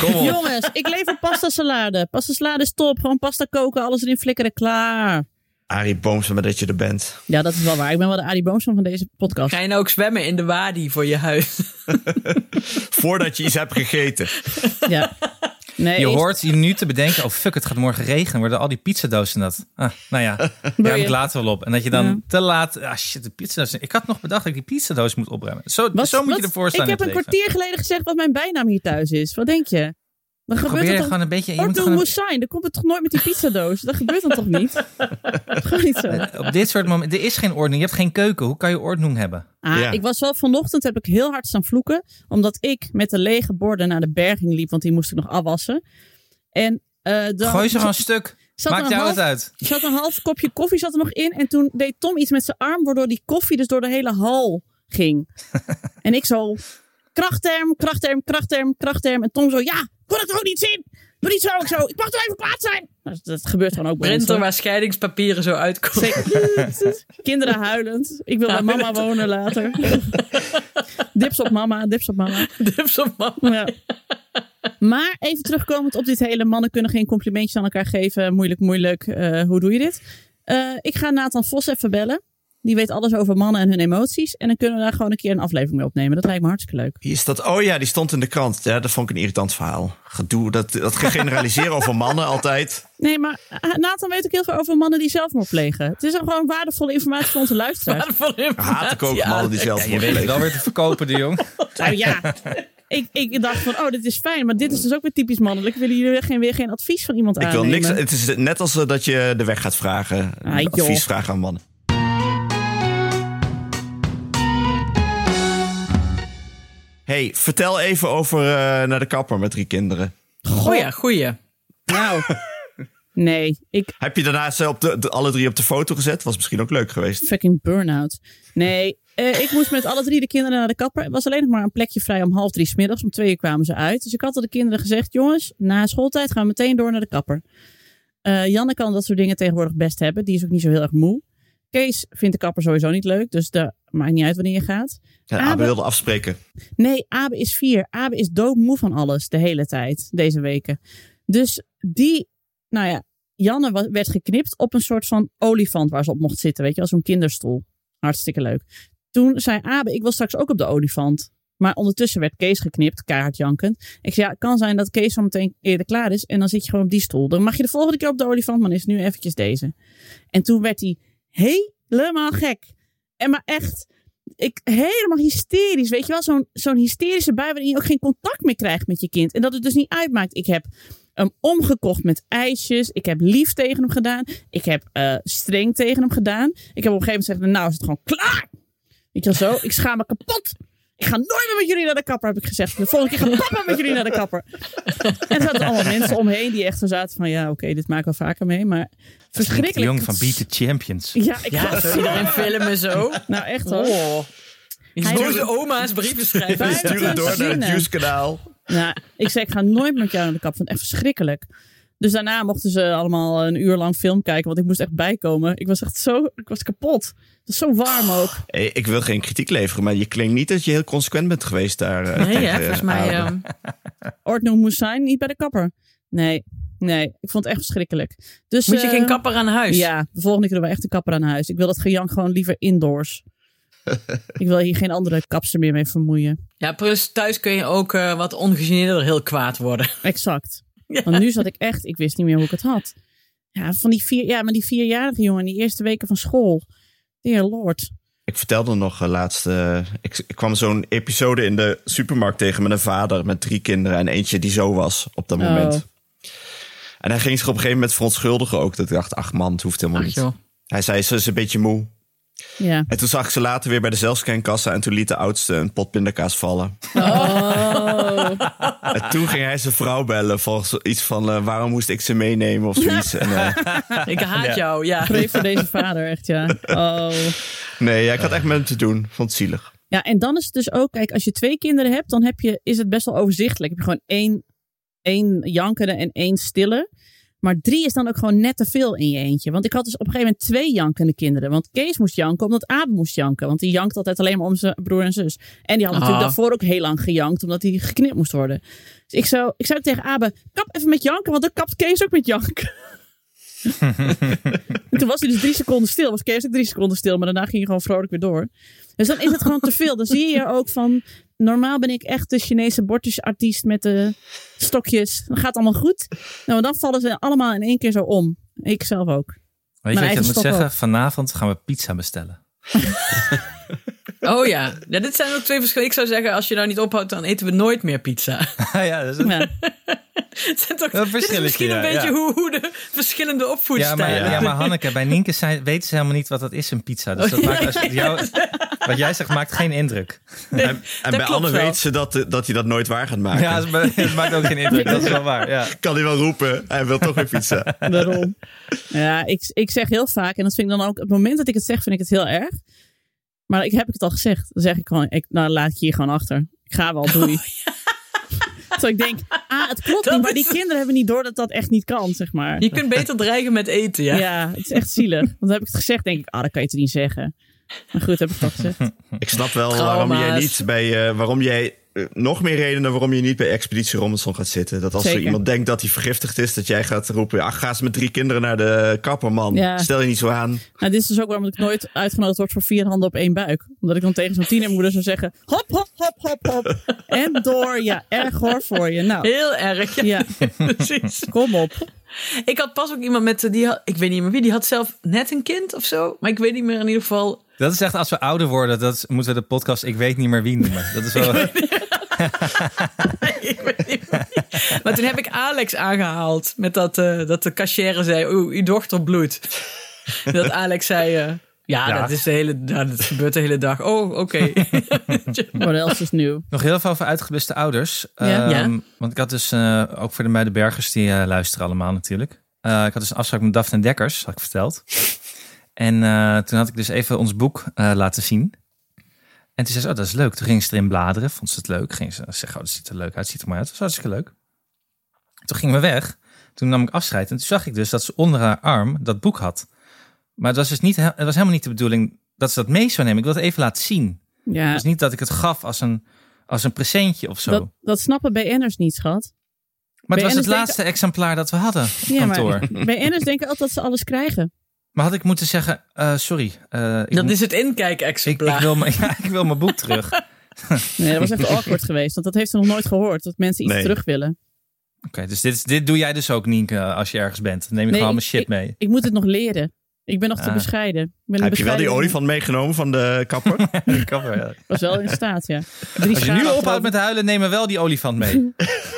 kom op. Jongens, ik lever pasta salade. Pasta salade is top. Gewoon pasta koken, alles erin flikkeren, klaar. Arie Boomsma, dat je er bent. Ja, dat is wel waar. Ik ben wel de Arie Boomsman van deze podcast. Ga je nou ook zwemmen in de wadi voor je huis? *laughs* Voordat je iets hebt gegeten. Ja. Nee, Je hoort je nu te bedenken, oh fuck, het gaat morgen regenen. Worden al die pizzadozen dat? Ah, nou ja, *laughs* daar heb ik later wel op. En dat je dan Ja. te laat, ah shit, de pizzadoos. Ik had nog bedacht dat ik die pizzadoos moet opruimen. Zo, Wat- zo moet je ervoor staan Ik heb een leven. kwartier geleden gezegd wat mijn bijnaam hier thuis is. Wat denk je? Dan gebeurt Probeer gewoon een beetje... Je moet Ordo gewoon een- Moussain, dan komt het toch nooit met die pizzadoos? Dat gebeurt dan toch niet? *laughs* Gewoon niet zo. op dit soort momenten, er is geen ordening. Je hebt geen keuken. Hoe kan je ordnung hebben? Ah, Ja. Ik was wel vanochtend, heb ik heel hard staan vloeken. Omdat ik met de lege borden naar de berging liep, want die moest ik nog afwassen. En eh dan Gooi ze gewoon stuk. zat Maakt een jou half- het uit. zat een half kopje koffie zat er nog in. En toen deed Tom iets met zijn arm, waardoor die koffie dus door de hele hal ging. *laughs* en ik zo, krachtterm, krachtterm, krachtterm, krachtterm. En Tom zo, ja, kon het er ook niet zien? Doe niet zo, ik zo, ik mag toch even kwaad zijn? Nou, dat gebeurt gewoon ook. Printer waar scheidingspapieren zo uitkomen. *laughs* Kinderen huilend. Ik wil bij mama wonen later. *laughs* dips op mama, dips op mama. Dips op mama. Ja. Maar even terugkomend op dit hele mannen kunnen geen complimentjes aan elkaar geven. Moeilijk, moeilijk. eh, hoe doe je dit? Eh, ik ga Nathan Vos even bellen. Die weet alles over mannen en hun emoties. En dan kunnen we daar gewoon een keer een aflevering mee opnemen. Dat lijkt me hartstikke leuk. Hier staat, oh ja, die stond in de krant. Ja, dat vond ik een irritant verhaal. Gedoe, dat, dat generaliseren over mannen altijd. Nee, maar eh, Nathan weet ook heel veel over mannen die zelfmoord plegen. Het is dan gewoon waardevolle informatie voor onze luisteraars. Waardevolle informatie, Haat ik ook mannen die zelf Ja, je weet het wel weer te verkopen, de jong. Nou ja, ik, ik dacht van, oh, dit is fijn. Maar dit is dus ook weer typisch mannelijk. Willen jullie weer geen, weer geen advies van iemand Ik wil aannemen? niks. Het is net als eh, dat je de weg gaat vragen. Ah, advies vragen aan mannen. Hey, vertel even over eh, naar de kapper met drie kinderen. Goeie, goeie. Nou, *laughs* nee. Ik, Heb je daarna ze op de, de- alle drie op de foto gezet? Was misschien ook leuk geweest. fucking burn-out. Nee, eh, ik moest met alle drie de kinderen naar de kapper. Er was alleen nog maar een plekje vrij om half drie 's middags. Om twee uur kwamen ze uit. Dus ik had al de kinderen gezegd: jongens, na schooltijd gaan we meteen door naar de kapper. Eh, Janne kan dat soort dingen tegenwoordig best hebben. Die is ook niet zo heel erg moe. Kees vindt de kapper sowieso niet leuk. Dus dat maakt niet uit wanneer je gaat. Ja, Abe- Abe wilde afspreken. Nee, Abe is vier. Abe is doodmoe van alles de hele tijd, deze weken. Dus die, nou ja, Janne werd geknipt op een soort van olifant waar ze op mocht zitten. Weet je, als zo'n kinderstoel. Hartstikke leuk. Toen zei Abe, ik wil straks ook op de olifant. Maar ondertussen werd Kees geknipt, keihard jankend. Ik zei, ja, het kan zijn dat Kees zo meteen eerder klaar is. En dan zit je gewoon op die stoel. Dan mag je de volgende keer op de olifant, maar is het nu eventjes deze. En toen werd hij helemaal gek. En maar echt, ik, helemaal hysterisch. Weet je wel, zo'n zo'n hysterische bui waarin je ook geen contact meer krijgt met je kind. En dat het dus niet uitmaakt. Ik heb hem omgekocht met ijsjes. Ik heb lief tegen hem gedaan. Ik heb eh, streng tegen hem gedaan. Ik heb op een gegeven moment gezegd, nou is het gewoon klaar. Weet je wel zo, ik schaam me kapot. Ik ga nooit meer met jullie naar de kapper, heb ik gezegd. De volgende keer gaat papa met jullie naar de kapper. *laughs* En er zaten allemaal mensen omheen die echt zo zaten van... ja, oké, dit maken we vaker mee, maar Henk de verschrikkelijk. Jong van Beat the Champions. Ja, ik Ja, was zo iedereen filmen zo. Nou, echt hoor. Oh. Boze oma's brieven schrijven. Stuur het door naar het zinnen. nieuwskanaal. Nou, ik zei, ik ga nooit met jou naar de kap. Ik vond het echt verschrikkelijk. Dus daarna mochten ze allemaal een uur lang film kijken, want ik moest echt bijkomen. Ik was echt zo, ik was kapot. Het is zo warm ook. Hey, ik wil geen kritiek leveren, maar je klinkt niet dat je heel consequent bent geweest daar. eh, Nee, ja, volgens mij... Abe. ehm, *laughs* Ordno moest zijn, niet bij de kapper. Nee, nee, ik vond het echt verschrikkelijk. Dus, moet je eh, geen kapper aan huis? Ja, de volgende keer doen we echt een kapper aan huis. Ik wil dat gejank gewoon liever indoors. *laughs* ik wil hier geen andere kapster meer mee vermoeien. Ja, plus thuis kun je ook eh, wat ongegeneerder heel kwaad worden. Exact. Ja. Want nu zat ik echt, ik wist niet meer hoe ik het had. Ja, van die vier, ja, maar die vierjarige jongen, die eerste weken van school. Dear lord. Ik vertelde nog uh, laatst. uh, ik, ik, kwam zo'n episode in de supermarkt tegen met een vader met drie kinderen en eentje die zo was op dat moment. Oh. En hij ging zich op een gegeven moment verontschuldigen ook. Dat ik dacht, ach man, het hoeft helemaal Ach, niet. joh. Hij zei, ze is een beetje moe. Ja. En toen zag ik ze later weer bij de zelfscankassa en toen liet de oudste een pot pindakaas vallen. Oh. En toen ging hij zijn vrouw bellen volgens iets van uh, waarom moest ik ze meenemen of zoiets. En, uh, *laughs* Ik haat jou, ja. Pray voor deze vader, echt ja. Oh. nee, ja, ik had echt met hem te doen. Vond het zielig. Ja, en dan is het dus ook, kijk, als je twee kinderen hebt, dan heb je, is het best wel overzichtelijk. Heb je gewoon één, één jankende en één stille. Maar drie is dan ook gewoon net te veel in je eentje. Want ik had dus op een gegeven moment twee jankende kinderen. Want Kees moest janken omdat Abe moest janken. Want die jankt altijd alleen maar om zijn broer en zus. En die had Ah. natuurlijk daarvoor ook heel lang gejankt. Omdat hij geknipt moest worden. Dus ik zou, ik zou tegen Abe, kap even met janken. Want dan kapt Kees ook met janken. *laughs* en toen was hij dus drie seconden stil. Was Kees ook drie seconden stil. Maar daarna ging hij gewoon vrolijk weer door. Dus dan is het gewoon te veel. Dan zie je ook van... Normaal ben ik echt de Chinese bordjesartiest met de stokjes. Dan gaat allemaal goed. Nou, dan vallen ze allemaal in één keer zo om. Ik zelf ook. Weet je Mijn wat je moet zeggen? ook. Vanavond gaan we pizza bestellen. *laughs* Oh ja. ja, dit zijn ook twee verschillen. Ik zou zeggen, als je nou niet ophoudt, dan eten we nooit meer pizza. *laughs* ja, dat is een... Ja. Het zijn toch, Wel dit is verschilletje, misschien een ja, beetje ja. hoe, hoe de verschillende Ja, opvoedstijlen... maar, ja, maar Hanneke, bij Nienke zijn, weten ze helemaal niet wat dat is, een pizza. Dus dat maakt, als, jou, *laughs* wat jij zegt maakt geen indruk. En, en bij Anne wel. weet ze dat, dat hij dat nooit waar gaat maken. Ja, het maakt ook geen indruk. Dat is wel waar. Ja. Kan hij wel roepen, hij wil toch weer pizza. *laughs* Daarom. Ja, ik, ik zeg heel vaak, en dat vind ik dan ook, het moment dat ik het zeg, vind ik het heel erg. Maar ik heb ik het al gezegd. Dan zeg ik gewoon, ik, nou laat ik je hier gewoon achter. Ik ga wel, doei. Zo *laughs* ik denk, ah, het klopt Dat niet, maar die is- kinderen hebben niet door dat dat echt niet kan, zeg maar. Je kunt beter dreigen met eten, ja. Ja, het is echt zielig. Want dan heb ik het gezegd, denk ik, ah, dat kan je toch niet zeggen. Maar goed, heb ik het al gezegd. *laughs* Ik snap wel waarom jij niet bij, eh, waarom jij, nog meer redenen waarom je niet bij Expeditie Robinson gaat zitten. Dat als er iemand denkt dat hij vergiftigd is, dat jij gaat roepen, ach, ga eens met drie kinderen naar de kapper, man. Ja. Stel je niet zo aan. Nou, dit is dus ook waarom ik nooit uitgenodigd word voor vier handen op één buik. Omdat ik dan tegen zo'n tienermoeder zou zeggen, hop, hop, hop, hop, hop. En door, ja, erg hoor voor je. Nou, Heel erg, ja. ja, *laughs* Precies. kom op. Ik had pas ook iemand met, die had, ik weet niet meer wie, die had zelf net een kind of zo. Maar ik weet niet meer in ieder geval. Dat is echt, als we ouder worden, dat moeten we de podcast Ik weet niet meer wie noemen. Dat is *laughs* wel... *laughs* ik weet niet meer. Maar toen heb ik Alex aangehaald met dat, eh, dat de cashier zei, oeh, uw dochter bloedt. Dat Alex zei, eh, ja, Ja. Dat, is de hele, dat gebeurt de hele dag. Oh, oké. *laughs* What else is nieuw? Nog heel veel over uitgebliste ouders. Ja. Ehm, Ja. Want ik had dus, eh, ook voor de Muidenbergers, die eh, luisteren allemaal natuurlijk. Eh, ik had dus een afspraak met Daphne Dekkers, had ik verteld. En eh, toen had ik dus even ons boek eh, laten zien. En toen zei ze, oh, dat is leuk. Toen ging ze erin bladeren, vond ze het leuk. Ging ze zeggen, oh, dat ziet er leuk uit, ziet er maar uit. Dat was hartstikke leuk. Toen gingen we weg. Toen nam ik afscheid en toen zag ik dus dat ze onder haar arm dat boek had. Maar het was dus niet, he- het was helemaal niet de bedoeling dat ze dat mee zou nemen. Ik wil het even laten zien. Ja, Het was niet dat ik het gaf als een, als een presentje of zo. dat, dat snappen BN'ers niet, schat. maar het was het laatste exemplaar dat we hadden op Ja, kantoor. *laughs* maar BN'ers denken altijd dat ze alles krijgen. Maar had ik moeten zeggen, eh, sorry. eh, ik, Dat moet- is het inkijk-exemplaar. ik, wil mijn, *laughs* ja, ik wil mijn boek terug. Oké, *laughs* Nee, dat was even awkward geweest. Want dat heeft ze nog nooit gehoord. Dat mensen iets Nee. terug willen. dus dit, dit doe jij dus ook, Nienke, als je ergens bent. Dan neem je Nee, gewoon mijn shit mee. Ik moet het nog leren. Ik ben nog te Ah. bescheiden. Ik ben Heb je wel die olifant meegenomen van de kapper? Ik kan wel, ja. was wel in staat, ja. Drie *laughs* Als je nu ophoudt achterover- met huilen, neem er wel die olifant mee. *laughs*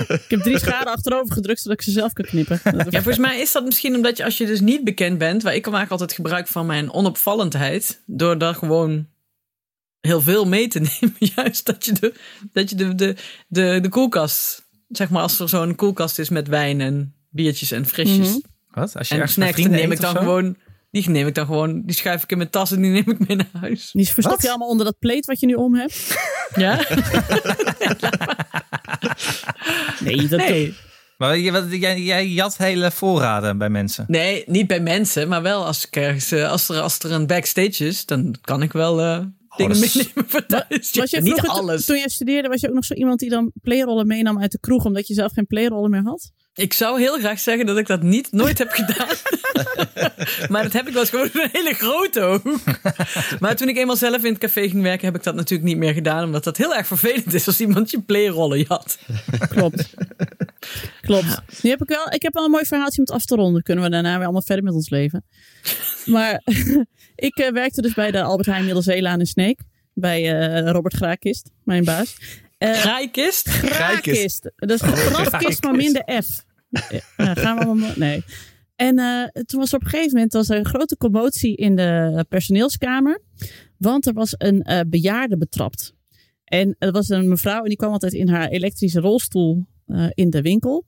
Ik heb drie scharen achterover gedrukt, zodat ik ze zelf kan knippen. *laughs* Ja, volgens mij is dat misschien omdat je als je dus niet bekend bent, waar ik maak altijd gebruik van mijn onopvallendheid, door daar gewoon heel veel mee te nemen. Juist dat je de, dat je de, de, de, de koelkast, zeg maar als er zo'n koelkast is met wijn en biertjes en frisjes Mhm. Wat? Als je en snacks, neem ik dan gewoon, die neem ik dan gewoon, die schuif ik in mijn tas en die neem ik mee naar huis. Die verstop Wat? je allemaal onder dat pleed wat je nu om hebt. Ja? *laughs* Nee, dat Nee. Maar je- wat- jij, jij jat hele voorraden bij mensen. Nee, niet bij mensen, maar wel als, ik ergens, eh, als, er, als er een backstage is, dan kan ik wel eh, dingen dat is- meenemen voor thuis. Was jij *laughs* niet alles. toen jij studeerde, was je ook nog zo iemand die dan playrollen meenam uit de kroeg, omdat je zelf geen playrollen meer had? Ik zou heel graag zeggen dat ik dat niet nooit heb gedaan. *laughs* maar dat heb ik wel eens gewoon een hele grote ook. maar toen ik eenmaal zelf in het café ging werken, heb ik dat natuurlijk niet meer gedaan. Omdat dat heel erg vervelend is als iemand je playrollen had. Klopt. Klopt. Nu heb ik wel, ik heb wel een mooi verhaaltje om het af te ronden. Kunnen we daarna weer allemaal verder met ons leven. Maar *laughs* ik eh, werkte dus bij de Albert Heijn Middelzeelaan in Sneek. Bij eh, Robert Graakist, mijn baas. Eh Graaikist? Graakist. Dat is vanaf kist, maar minder F. Ja, gaan we allemaal... Nee. En eh, toen was er op een gegeven moment was er een grote commotie in de personeelskamer. Want er was een eh, bejaarde betrapt. En er was een mevrouw en die kwam altijd in haar elektrische rolstoel eh, in de winkel.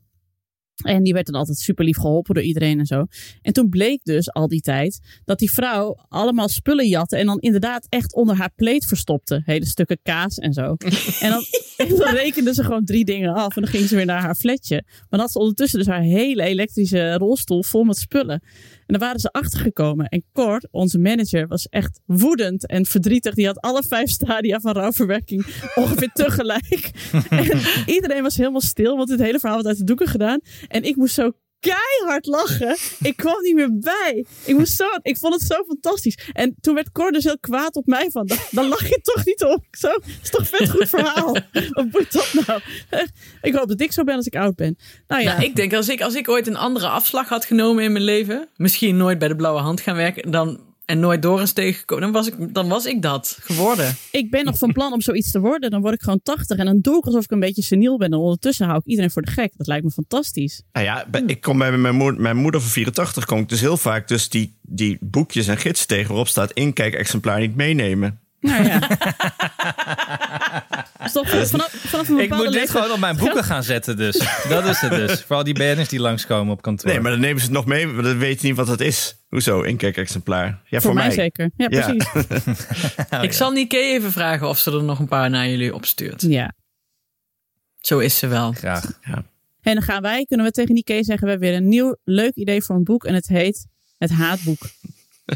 En die werd dan altijd super lief geholpen door iedereen en zo. En toen bleek dus al die tijd dat die vrouw allemaal spullen jatte. En dan inderdaad echt onder haar pleed verstopte. Hele stukken kaas en zo. En dan, *laughs* en dan rekende ze gewoon drie dingen af. En dan ging ze weer naar haar flatje. Maar dan had ze ondertussen dus haar hele elektrische rolstoel vol met spullen. En daar waren ze achtergekomen. En Cor, onze manager, was echt woedend en verdrietig. Die had alle vijf stadia van rouwverwerking ongeveer tegelijk. *laughs* En iedereen was helemaal stil, want dit hele verhaal was uit de doeken gedaan. En ik moest zo keihard lachen. Ik kwam niet meer bij. Ik, moest zo, ik vond het zo fantastisch. En toen werd Cor dus heel kwaad op mij van, dan lach je toch niet op. Zo, is toch vet goed verhaal. Wat moet dat nou? *laughs* Ik hoop dat ik zo ben als ik oud ben. Nou ja, Nou, ik denk als ik, als ik ooit een andere afslag had genomen in mijn leven, misschien nooit bij de blauwe hand gaan werken, dan, en nooit door eens tegengekomen, dan was, ik, dan was ik dat geworden. ik ben nog van plan om zoiets te worden. Dan word ik gewoon 80 en dan doe ik alsof ik een beetje seniel ben. En ondertussen hou ik iedereen voor de gek. Dat lijkt me fantastisch. Nou ja, ik kom bij mijn moeder, mijn moeder van 84 kom ik dus heel vaak dus die, die boekjes en gidsen tegen waarop staat inkijk exemplaar niet meenemen. Nou ja. *laughs* Dus toch vanaf, vanaf een Ik moet dit leeftijd- gewoon op mijn boeken gaan zetten dus. Dat is het dus. Vooral die BN'ers die langskomen op kantoor. Nee, maar dan nemen ze het nog mee, maar dan weet je niet wat dat is. Hoezo, inkijk exemplaar? Ja, Voor, mij, zeker. Ja, Ja. precies. *laughs* ik zal Nike even vragen of ze er nog een paar naar jullie opstuurt. Ja. Zo is ze wel. Graag. En dan gaan wij, kunnen we tegen Nike zeggen, we hebben weer een nieuw leuk idee voor een boek. En het heet Het Haatboek.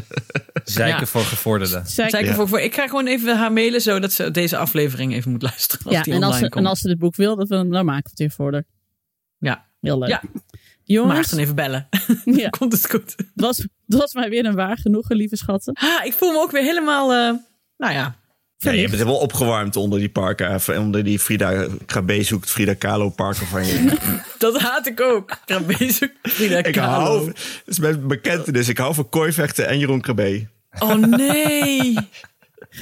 *laughs* Zeiken Ja. voor gevorderden. Ja. voor, voor, ik ga gewoon even haar mailen zodat ze deze aflevering even moet luisteren. Als ja, die en als, online ze, komt. en als ze dit boek wil, dat we, dan maken we het weer voor haar. Ja. Heel leuk. Ja. Jongens, Maarten even bellen. *laughs* ja, Komt het goed? het, was, het was mij weer een waar genoegen, lieve schatten. Ah, ik voel me ook weer helemaal, eh, nou ja, Ja, je bent wel opgewarmd onder die parken, even onder die Frida KB zoekt Frida Kahlo parken van je. *laughs* dat haat ik ook. Ja, bezig. Frida ik Kahlo. hou, dat is mijn bekentenis, ik hou van kooivechten en Jeroen KB. Oh nee.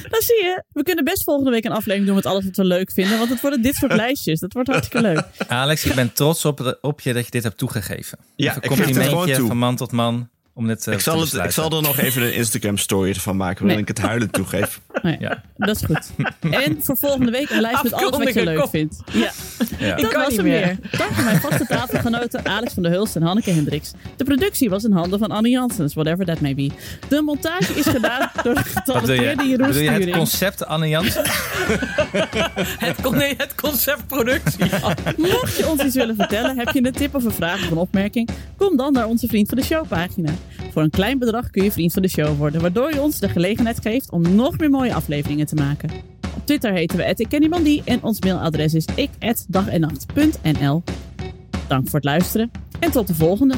Dan *laughs* zie je, we kunnen best volgende week een aflevering doen met alles wat we leuk vinden. Want het worden dit soort lijstjes. Dat wordt hartstikke leuk. Alex, ik ben trots op, de- op je dat je dit hebt toegegeven. Ja, Even ik een geef het gewoon complimentje toe. van man tot man om dit eh, Ik zal, te het, ik zal er nog even een Instagram story van maken waarin Nee. ik het huilend toegeef. *laughs* Nee, Ja. Dat is goed. En voor volgende week een lijst met alles wat je leuk kom. vindt. Ja, Ja. dat kan was niet hem meer. weer. Dank aan mijn vaste tafelgenoten Alex van der Hulst en Hanneke Hendricks. De productie was in handen van Annie Janssens, whatever that may be. De montage is gedaan door de getalenteerde Jeroen Bedoel je het concept Anne Jansen? *laughs* Het, con- nee, het concept productie. Mocht je ons iets willen vertellen, heb je een tip of een vraag of een opmerking, kom dan naar onze Vriend van de Show pagina. Voor een klein bedrag kun je Vriend van de Show worden, waardoor je ons de gelegenheid geeft om nog meer mooie afleveringen te maken. Op Twitter heten we @ikkenniemandie en ons mailadres is ik@dagennacht.nl. Dank voor het luisteren en tot de volgende.